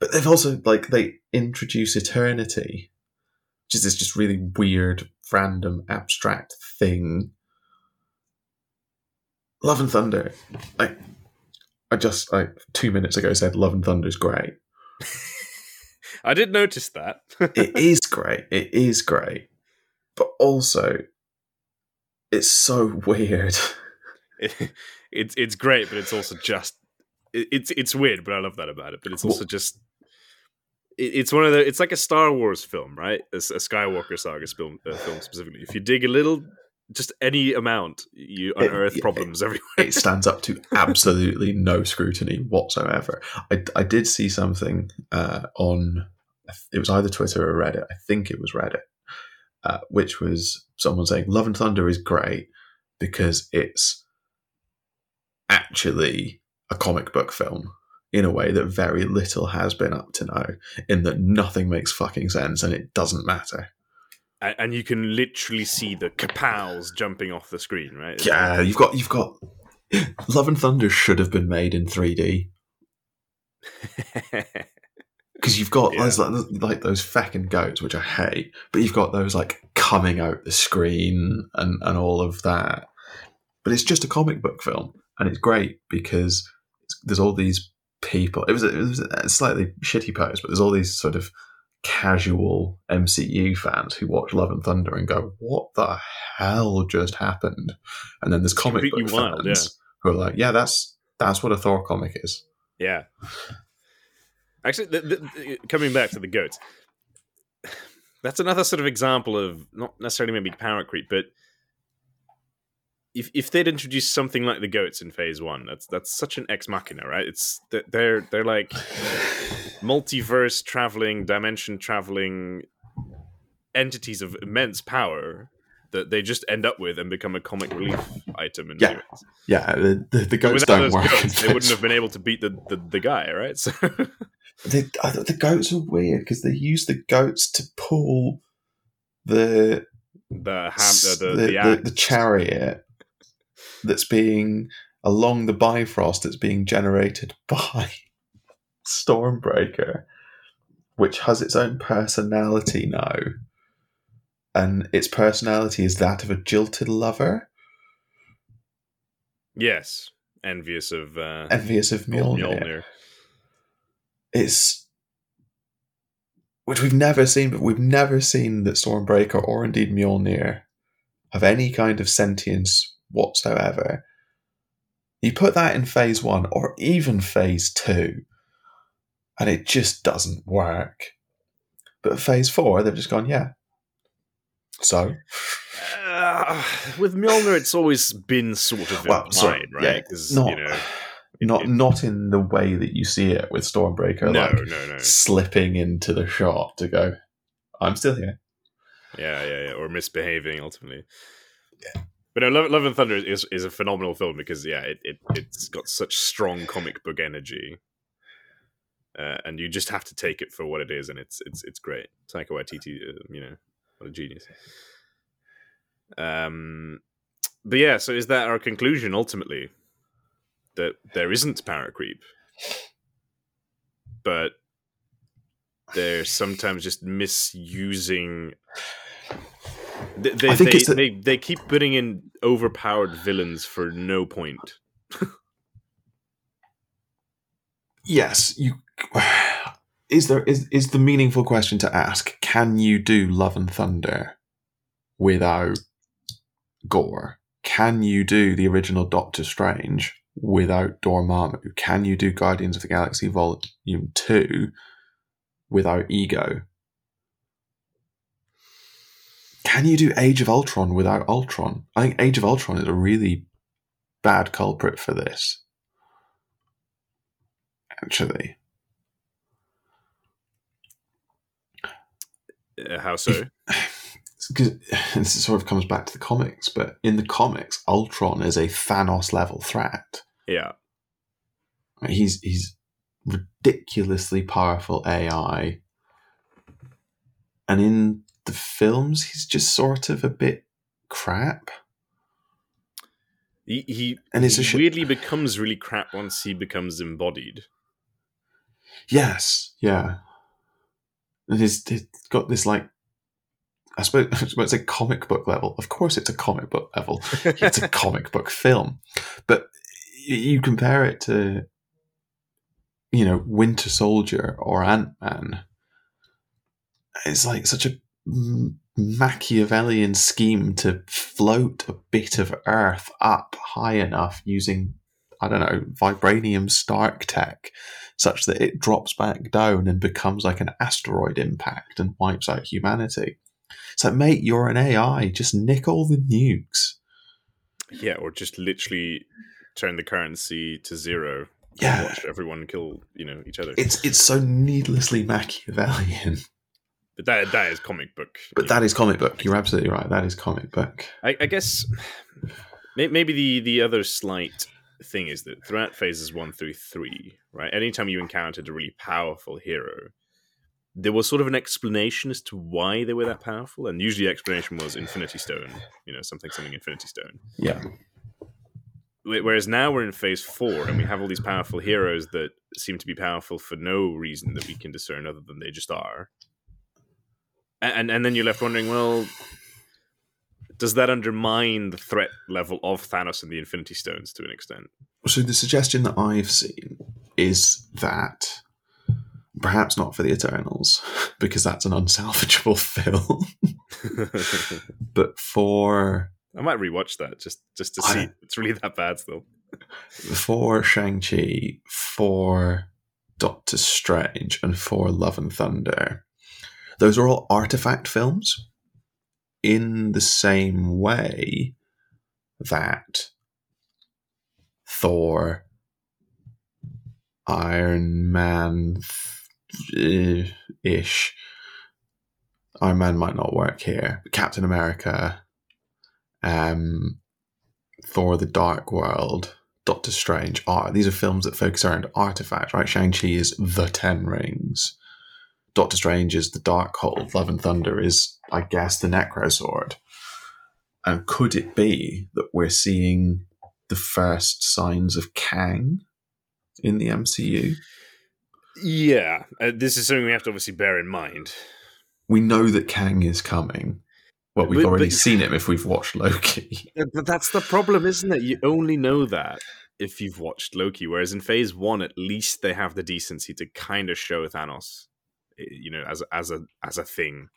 but they've also like they introduce eternity, which is this just really weird, random, abstract thing. Love and Thunder, like I just like two minutes ago said Love and Thunder is great. I did notice that. It is great. It is great. But also it's so weird. it, it's it's great, but it's also just it, it's it's weird. But I love that about it. But it's also Well- just it's one of the it's like a Star Wars film, right? A Skywalker saga film, uh, film specifically. If you dig a little, just any amount, you unearth yeah, problems everywhere. it stands up to absolutely no scrutiny whatsoever. I, I did see something uh, on, it was either Twitter or Reddit. I think it was Reddit, uh, which was someone saying Love and Thunder is great because it's actually a comic book film in a way that very little has been up to now, in that nothing makes fucking sense and it doesn't matter. and, and you can literally see the kapows jumping off the screen, right? Yeah, you've got you've got Love and Thunder should have been made in 3D. because you've got Yeah. those like, like those feckin' goats, which I hate, but you've got those like coming out the screen and and all of that. But it's just a comic book film, and it's great because it's, there's all these people. It was, a, it was a slightly shitty post, but there's all these sort of casual MCU fans who watch Love and Thunder and go, "What the hell just happened?" And then there's comic book wild, fans who are like, "Yeah, that's that's what a Thor comic is." Yeah. Actually, the, the- coming back to the goats, that's another sort of example of not necessarily maybe power creep, but if if they'd introduced something like the goats in Phase One, that's that's such an ex machina, right? It's th- they're they're like multiverse traveling, dimension traveling entities of immense power that they just end up with and become a comic relief item. In Yeah. ways. Yeah, the, the, the goats Without don't work. goats, they wouldn't have been able to beat the, the, the guy, right? So the, I thought the goats are weird because they use the goats to pull the the ham, uh, the, the, the, the, the chariot that's being along the Bifrost that's being generated by Stormbreaker, which has its own personality now, and its personality is that of a jilted lover, yes, envious of uh, envious of Mjolnir. Mjolnir. it's which we've never seen, but we've never seen that Stormbreaker or indeed Mjolnir have any kind of sentience whatsoever. You put that in phase one or even phase two, and it just doesn't work. But phase four, they've just gone, yeah. So, Uh, with Mjolnir, it's always been sort of Well, implied, sorry, right? yeah, not- you know, not it- not in the way that you see it with Stormbreaker, no, like no, no, slipping into the shot to go, I'm still here. yeah, yeah, yeah, or misbehaving ultimately. But no, Love, Love and Thunder is is a phenomenal film because yeah, it, it it's got such strong comic book energy, uh, and you just have to take it for what it is, and it's it's it's great. Taika Waititi, uh, you know, what a genius. Um, but yeah, so is that our conclusion ultimately? That there isn't power creep, but they're sometimes just misusing. They, they, I think they, the- they, they keep putting in overpowered villains for no point. yes you is there is is the meaningful question to ask can you do love and thunder without Gorr? Can you do the original doctor strange without dormammu? Can you do guardians of the galaxy volume 2 without ego can you do age of ultron without ultron? I think age of ultron is a really bad culprit for this. Actually. Uh, how so? because this sort of comes back to the comics, but in the comics, Ultron is a Thanos level threat. yeah, He's he's ridiculously powerful AI, and in the films, he's just sort of a bit crap. he he, And it's he sh- weirdly becomes really crap once he becomes embodied. Yes, yeah, and he's, he's got this like. I suppose, I suppose it's a comic book level. Of course, it's a comic book level. it's a comic book film. But you compare it to, you know, Winter Soldier or Ant Man. It's like such a Machiavellian scheme to float a bit of Earth up high enough using, I don't know, vibranium Stark tech, such that it drops back down and becomes like an asteroid impact and wipes out humanity. It's like, mate, you're an AI. Just nick all the nukes. yeah, or just literally turn the currency to zero. Yeah. everyone kill you know each other. It's it's so needlessly Machiavellian. But that that is comic book. But you that is comic book. You're absolutely right. That is comic book. I, I guess maybe the the other slight thing is that throughout phases one through three, right, anytime you encountered a really powerful hero, there was sort of an explanation as to why they were that powerful, and usually the explanation was Infinity Stone, you know, something something Infinity Stone. Yeah. Whereas now we're in phase four, and we have all these powerful heroes that seem to be powerful for no reason that we can discern other than they just are. And and then you're left wondering, well, does that undermine the threat level of Thanos and the Infinity Stones to an extent? So the suggestion that I've seen is that perhaps not for the Eternals, because that's an unsalvageable film, but for I might rewatch that just just to see. It's really that bad still. for Shang Chi, for Doctor Strange, and for Love and Thunder. Those are all artifact films in the same way that Thor, Iron Man ish. Iron Man might not work here. Captain America, um, Thor: The Dark World, Doctor Strange are these are films that focus around artifacts, right? Shang Chi is the Ten Rings. Doctor Strange is the Darkhold. Love and Thunder is, I guess, the Necro Sword. And could it be that we're seeing the first signs of Kang in the MCU? Yeah, uh, this is something we have to obviously bear in mind. We know that Kang is coming. Well, we've But- already but- seen him if we've watched Loki. But that's the problem, isn't it? You only know that if you've watched Loki. Whereas in Phase One, at least they have the decency to kind of show Thanos, you know, as as a as a thing,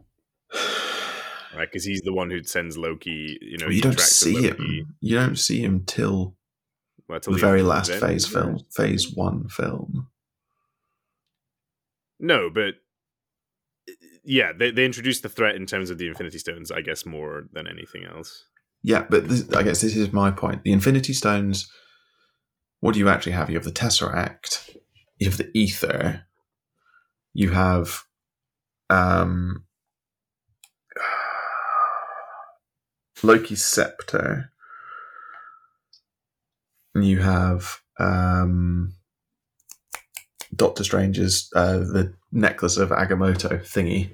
right? Because he's the one who sends Loki. You know, you don't see him. You don't see him till well, till the very last phase film, phase one film. No, but yeah, they they introduced the threat in terms of the Infinity Stones, I guess, more than anything else. Yeah, but this, I guess this is my point. The Infinity Stones. What do you actually have? You have the Tesseract. You have the Ether. You have, um, Loki's scepter. And you have um, Doctor Strange's uh, the necklace of Agamotto thingy,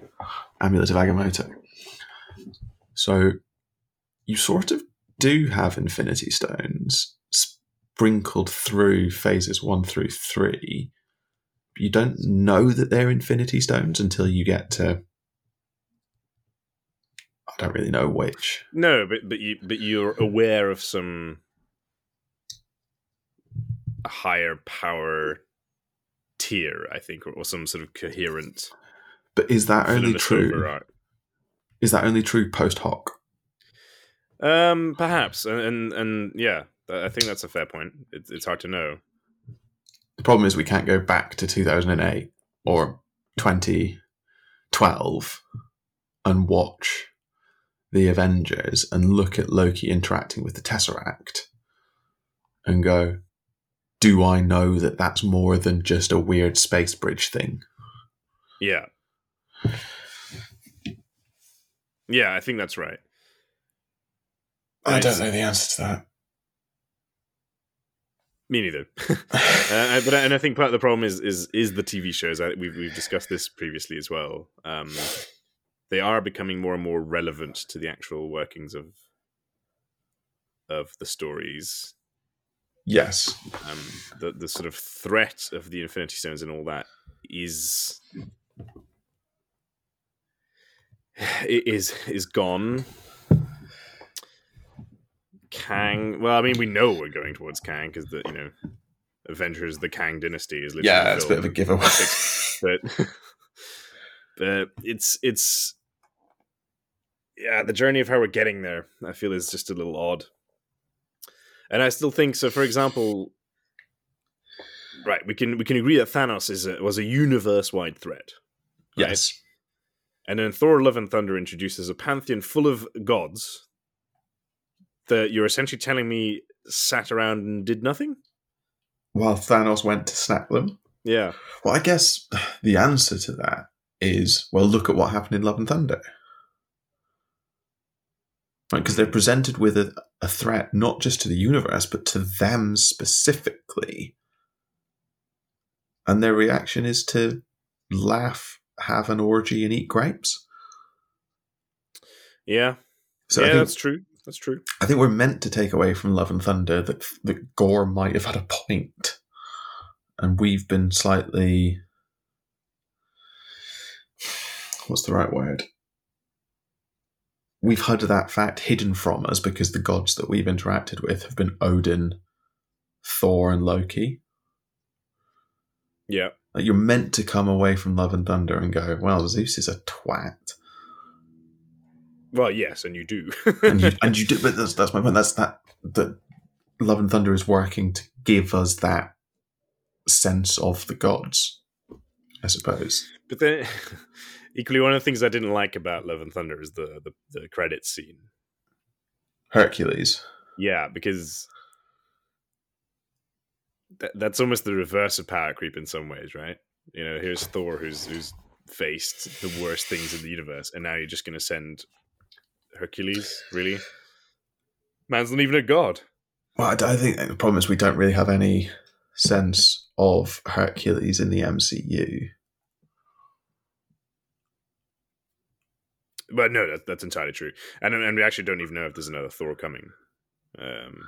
amulet of Agamotto. So you sort of do have Infinity Stones sprinkled through phases one through three. You don't know that they're Infinity Stones until you get to. I don't really know which. No, but but you but you're aware of some higher power tier, I think, or, or some sort of coherent But is that only true? Is that only true post hoc? Um, perhaps, and, and and yeah, I think that's a fair point. It's it's hard to know. The problem is we can't go back to 2008 or 2012 and watch the Avengers and look at Loki interacting with the Tesseract and go, do I know that that's more than just a weird space bridge thing? Yeah, yeah, I think that's right. I don't know the answer to that. Me neither. uh, but and I think part of the problem is is is the TV shows. I, we've we've discussed this previously as well. Um, they are becoming more and more relevant to the actual workings of of the stories. Yes. Um, the the sort of threat of the Infinity Stones and all that is is is gone. Kang. Well, I mean, we know we're going towards Kang because the you know Avengers, the Kang dynasty is literally Yeah, it's a bit of a giveaway. but but it's it's yeah, the journey of how we're getting there, I feel, is just a little odd. And I still think so. For example, right, we can we can agree that Thanos is a, was a universe wide threat. right? yes. And then Thor: Love and Thunder introduces a pantheon full of gods that you're essentially telling me sat around and did nothing. While Thanos went to snap them. Yeah, Well, I guess the answer to that is well, look at what happened in Love and Thunder. Right, Because they're presented with a, a threat not just to the universe, but to them specifically. And their reaction is to laugh, have an orgy, and eat grapes. yeah, So yeah. That's true. That's true. I think we're meant to take away from Love and Thunder that that Gorr might have had a point, and we've been slightly. What's the right word? We've had that fact hidden from us because the gods that we've interacted with have been Odin, Thor, and Loki. Yeah. Like you're meant to come away from Love and Thunder and go, "Well, Zeus is a twat," Well, yes, and you do. and you and you do. But that's that's my point. That's that that Love and Thunder is working to give us that sense of the gods, I suppose. but then, equally, one of the things I didn't like about Love and Thunder is the the, the credits scene. Hercules. Yeah, because that, that's almost the reverse of power creep in some ways, right? You know, here's Thor who's who's faced the worst things in the universe, and now you're just going to send Hercules. Really, man's not even a god. Well, I, I think the problem is we don't really have any sense of Hercules in the MCU. But no, that, that's entirely true, and and we actually don't even know if there's another Thor coming. Um,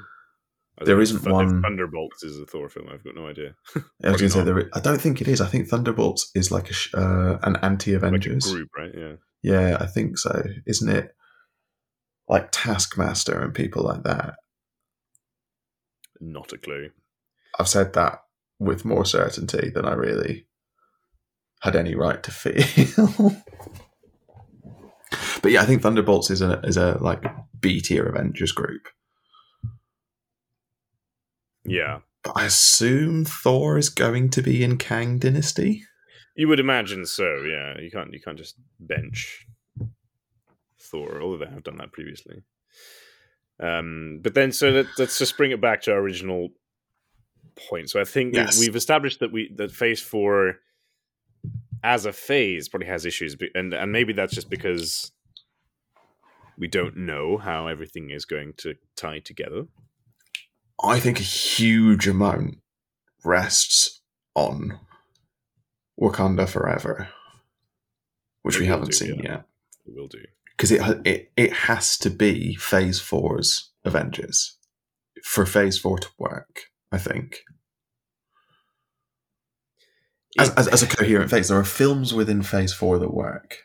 There isn't if Thun- if one- Thunderbolts is a Thor film. I've got no idea. I was going to say there. I don't think it is. I think Thunderbolts is like a uh, an anti Like Avengers. group, right? Yeah. yeah, I think so. Isn't it? Like Taskmaster and people like that. Not a clue. I've said that with more certainty than I really had any right to feel. but yeah, I think Thunderbolts is a is a like B tier Avengers group. Yeah. But I assume Thor is going to be in Kang Dynasty. You would imagine so, yeah. You can't you can't just bench Thor, although they have done that previously. Um, but then so let, let's just bring it back to our original point. So I think we- Yes. we've established that we that Phase Four as a phase probably has issues, and and maybe that's just because we don't know how everything is going to tie together. I think a huge amount rests on Wakanda Forever, which It we haven't do, seen yeah. yet. We will do. Because it, it it has to be Phase Four's Avengers for Phase Four to work. I think as, as, as a coherent phase, there are films within Phase Four that work,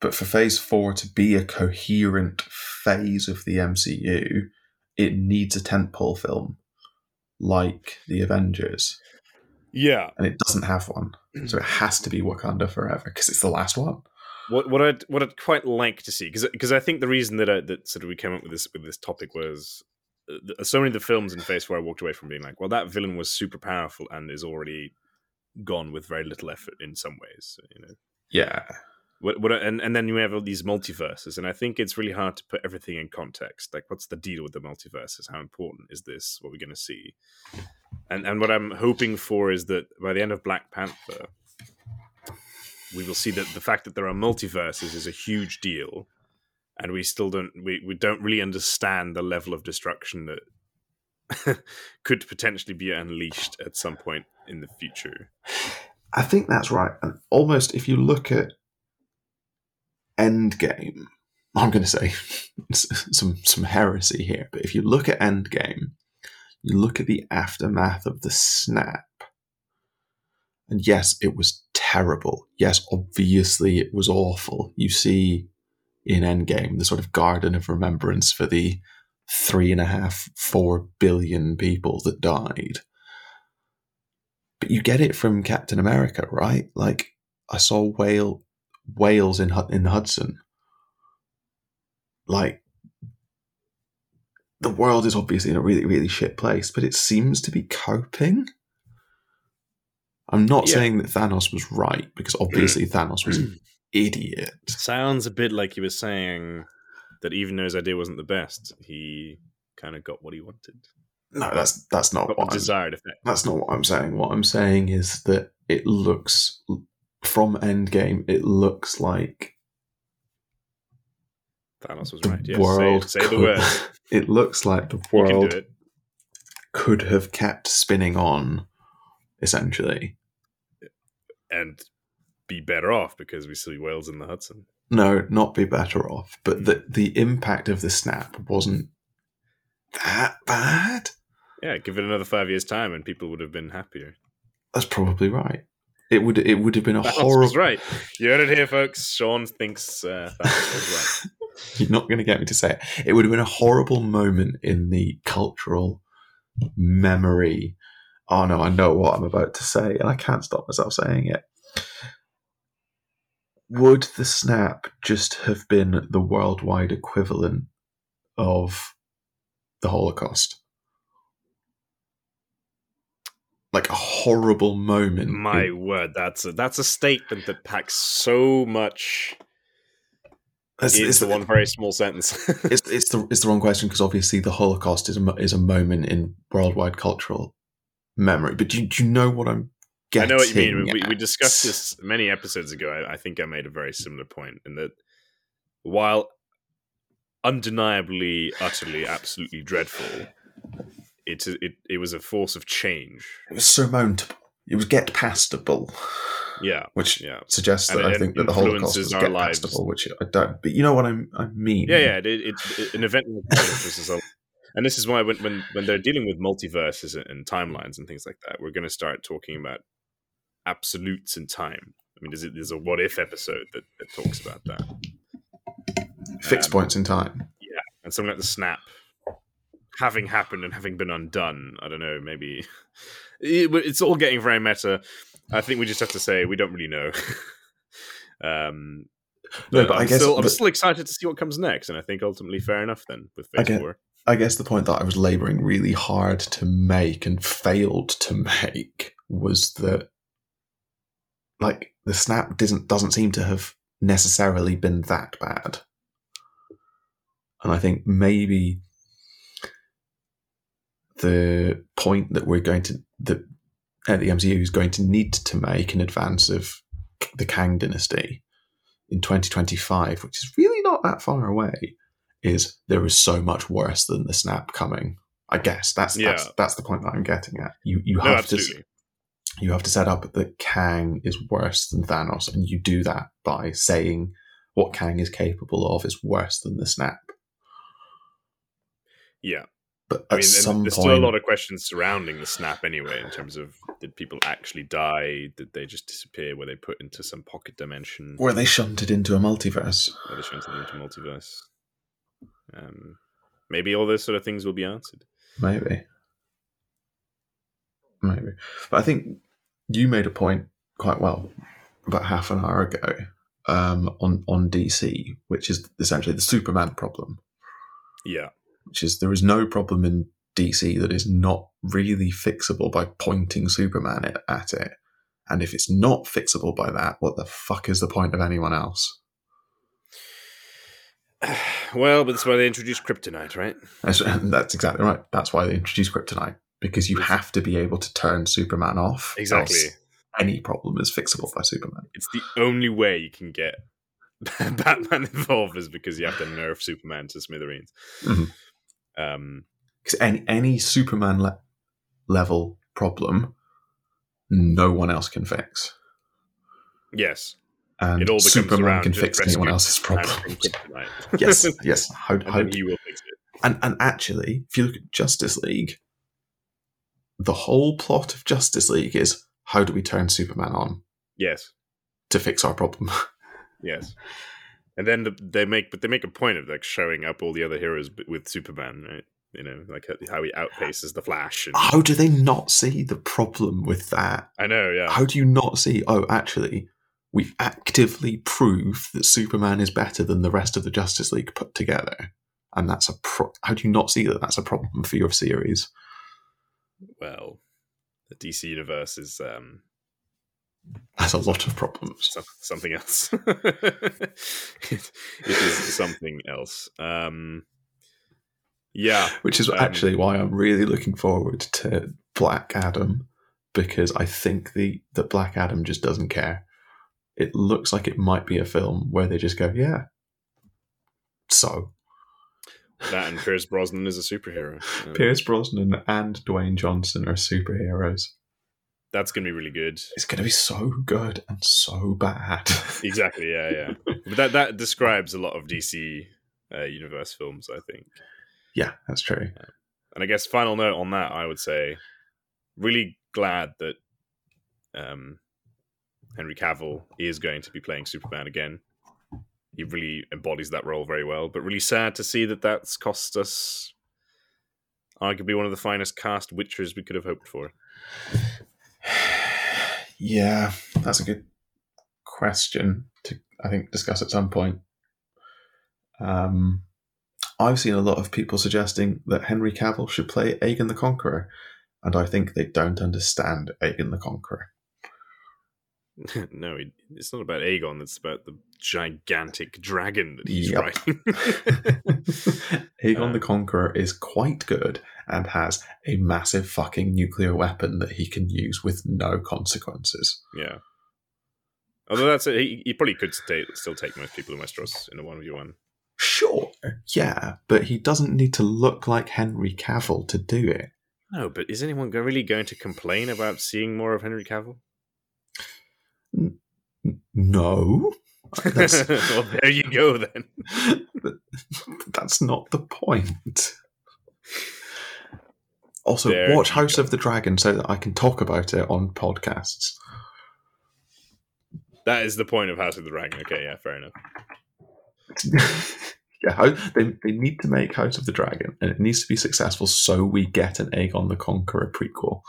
but for Phase Four to be a coherent phase of the MCU, it needs a tentpole film like the Avengers, yeah, and it doesn't have one. So it has to be Wakanda Forever because it's the last one. What what I'd what I'd quite like to see because because I think the reason that I, that sort of we came up with this with this topic was uh, so many of the films in Phase Four I walked away from being like, well, that villain was super powerful and is already gone with very little effort in some ways. You know, Yeah, what what and and then you have all these multiverses, and I think it's really hard to put everything in context. Like, what's the deal with the multiverses? How important is this? What we're going to see? And and what I'm hoping for is that by the end of Black Panther, we will see that the fact that there are multiverses is a huge deal, and we still don't we, we don't really understand the level of destruction that could potentially be unleashed at some point in the future. I think that's right. And almost if you look at Endgame, I'm going to say some some heresy here, but if you look at Endgame, you look at the aftermath of the snap, and yes, it was terrible. Yes, obviously it was awful. You see in Endgame the sort of garden of remembrance for the three and a half, four billion people that died but you get it from Captain America, right? Like I saw whale whales in in Hudson. Like the world is obviously in a really really shit place, but it seems to be coping. I'm not Yeah. saying that Thanos was right because obviously Thanos was an idiot. Sounds a bit like he was saying that even though his idea wasn't the best, he kind of got what he wanted. No, that's that's not Got what I'm desired effect. That's not what I'm saying. What I'm saying is that it looks from Endgame, it looks like Thanos was the right. Yes, world. say, say the could- word. It looks like the world could have kept spinning on, essentially. And be better off because we see whales in the Hudson. no, not be better off, but the the impact of the snap wasn't that bad. Yeah, give it another five years' time, and people would have been happier. That's probably right. It would it would have been a Thanos horrible. right. You heard it here, folks. Sean thinks uh, right. You're not going to get me to say it. It would have been a horrible moment in the cultural memory. Oh no, I know what I'm about to say, and I can't stop myself saying it. Would the snap just have been the worldwide equivalent of the Holocaust? Like a horrible moment. My in- word, that's a that's a statement that packs so much it's, it's, into one very small sentence. it's, it's the it's the wrong question because obviously the Holocaust is a is a moment in worldwide cultural memory. But do you, do you know what I'm getting? I know what you mean. We, we discussed this many episodes ago. I, I think I made a very similar point in that while undeniably, utterly, absolutely dreadful, it it it was a force of change. It was surmountable. It was get pastable, Yeah, which yeah, suggests And that I think that the Holocaust was get lives. pastable, which I don't. But you know what I'm, I mean? yeah, yeah. It, it, it, an event like this is a, and this is why when, when when they're dealing with multiverses and, and timelines and things like that, we're going to start talking about absolutes in time. I mean, there's a, there's a what if episode that, that talks about that. Fixed Um, points in time. Yeah, and something like the snap having happened and having been undone. I don't know, maybe it, it's all getting very meta. I think we just have to say we don't really know. um, No, but I'm guess still, I'm but still excited to see what comes next, and I think ultimately fair enough then with I Phase get- Four. I guess the point that I was labouring really hard to make and failed to make was that, like, the snap doesn't doesn't seem to have necessarily been that bad, and I think maybe the point that we're going to that uh, the MCU is going to need to make in advance of the Kang Dynasty in 2025, which is really not that far away, is there is so much worse than the snap coming. I guess that's that's Yeah. that's the point that I'm getting at. You you No, have to you have to set up that Kang is worse than Thanos, and you do that by saying what Kang is capable of is worse than the snap. Yeah, But I mean, some there's point, still a lot of questions surrounding the snap anyway, in terms of did people actually die? Did they just disappear? Were they put into some pocket dimension? were they shunted into a multiverse? Were they shunted into a multiverse? Um, maybe all those sort of things will be answered. Maybe. Maybe. But I think you made a point quite well about half an hour ago um, on, on DC, which is essentially the Superman problem, Yeah, which is there is no problem in DC that is not really fixable by pointing Superman at- at it. And if it's not fixable by that, what the fuck is the point of anyone else? well, but that's why they introduced kryptonite, right? That's, that's exactly right. That's why they introduced Kryptonite, because you have to be able to turn Superman off. Exactly. any problem is fixable by Superman. It's the only way you can get Batman involved is because you have to nerf Superman to smithereens. Mhm. Um, Because any any Superman le- level problem, no one else can fix, yes, and it all Superman can fix anyone else's problems. yes, yes. How, and then he will fix it. and and actually, if you look at Justice League, the whole plot of Justice League is how do we turn Superman on Yes, to fix our problem? yes. And then the, they make, but they make a point of like showing up all the other heroes with Superman, right? You know, like how he outpaces the Flash. And, how do they not see the problem with that? I know, yeah. How do you not see? Oh, actually, we actively prove that Superman is better than the rest of the Justice League put together, and that's a pro- how do you not see that that's a problem for your series? Well, the DC universe is um, That's a lot of problems. some, something else. it, it is something else. Um, yeah, Which is Um, actually why I'm really looking forward to Black Adam because I think the that Black Adam just doesn't care. It looks like it might be a film where they just go, yeah. So that and Pierce Brosnan is a superhero. Um, Pierce Brosnan and Dwayne Johnson are superheroes. That's gonna be really good. It's going to be so good and so bad. Exactly. Yeah, yeah. but that that describes a lot of DC uh, universe films, I think. yeah, that's true. And I guess final note on that, I would say, really glad that um, Henry Cavill is going to be playing Superman again. He really embodies that role very well, but really sad to see that that's cost us arguably one of the finest cast Witchers we could have hoped for. Yeah, that's a good question to I think discuss at some point. Um, I've seen a lot of people suggesting that Henry Cavill should play Aegon the Conqueror, and I think they don't understand Aegon the Conqueror. no, it- it's not about Aegon. It's about the gigantic dragon that he's Yep. riding. Aegon Uh, the Conqueror is quite good and has a massive fucking nuclear weapon that he can use with no consequences. yeah. Although that's it, he, he probably could stay, still take most people in Westeros in a one v one. Sure, yeah, but he doesn't need to look like Henry Cavill to do it. No, but is anyone really going to complain about seeing more of Henry Cavill? No, well, there you go then. that's not the point. Also, There watch House go. of the Dragon so that I can talk about it on podcasts. That is the point of House of the Dragon. Okay, yeah, fair enough. yeah, they, they need to make House of the Dragon, and it needs to be successful so we get an Aegon the Conqueror prequel.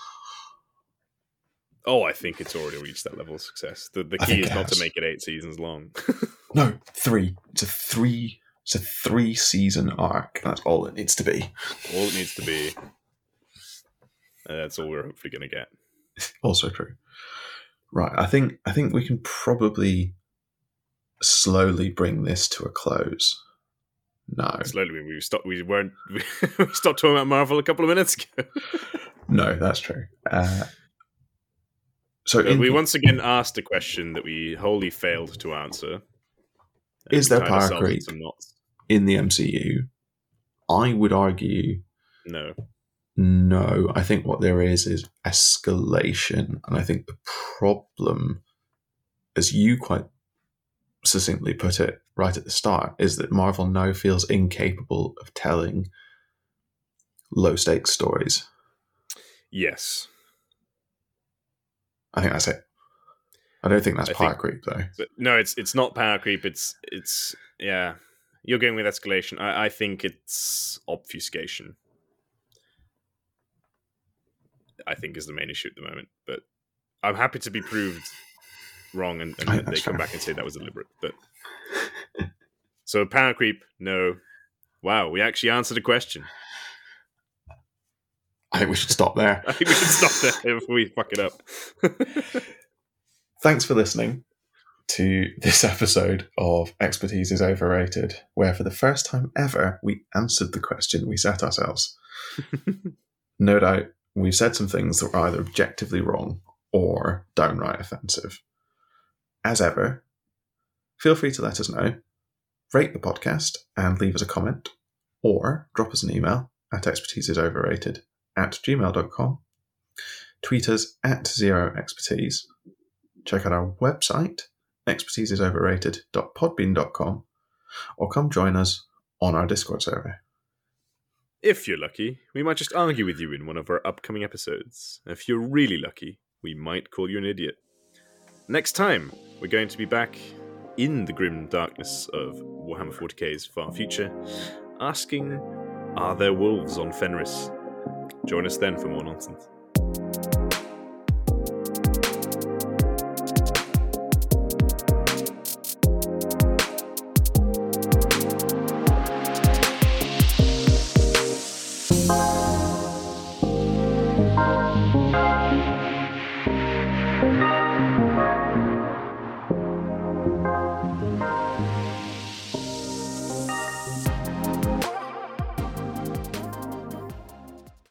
Oh, I think it's already reached that level of success. The, the key is not to make it eight seasons long. No, three. It's a three. It's a three season arc. That's all it needs to be. all it needs to be. And that's all we're hopefully going to get. Also true. Right. I think I think we can probably slowly bring this to a close. No, Slowly, we stopped. We weren't. We stopped talking about Marvel a couple of minutes ago. no, that's true. Uh, so, in, we once again asked a question that we wholly failed to answer. Is there power creep? in the MCU, I would argue No. no. I think what there is is escalation, and I think the problem, as you quite succinctly put it right at the start, is that Marvel now feels incapable of telling low stakes stories. Yes. I think that's it. I don't think that's I power think- creep though. But no, it's it's not power creep. It's it's yeah. You're going with escalation. I, I think it's obfuscation. I think is the main issue at the moment. But I'm happy to be proved wrong and, and I- they come fair. back and say that was deliberate. But so power creep, no. Wow, we actually answered a question. I think we should stop there. I think we should stop there before we fuck it up. Thanks for listening to this episode of Expertise is Overrated, where for the first time ever we answered the question we set ourselves. no doubt we've said some things that were either objectively wrong or downright offensive. As ever, feel free to let us know, rate the podcast and leave us a comment, or drop us an email at expertiseisoverrated at gmail.com, tweet us at zero expertise, check out our website, expertiseisoverrated.podbean.com, or come join us on our Discord server. If you're lucky, we might just argue with you in one of our upcoming episodes. If you're really lucky, we might call you an idiot. Next time, we're going to be back in the grim darkness of Warhammer 40k's far future, asking Are there wolves on Fenris? Join us then for more nonsense.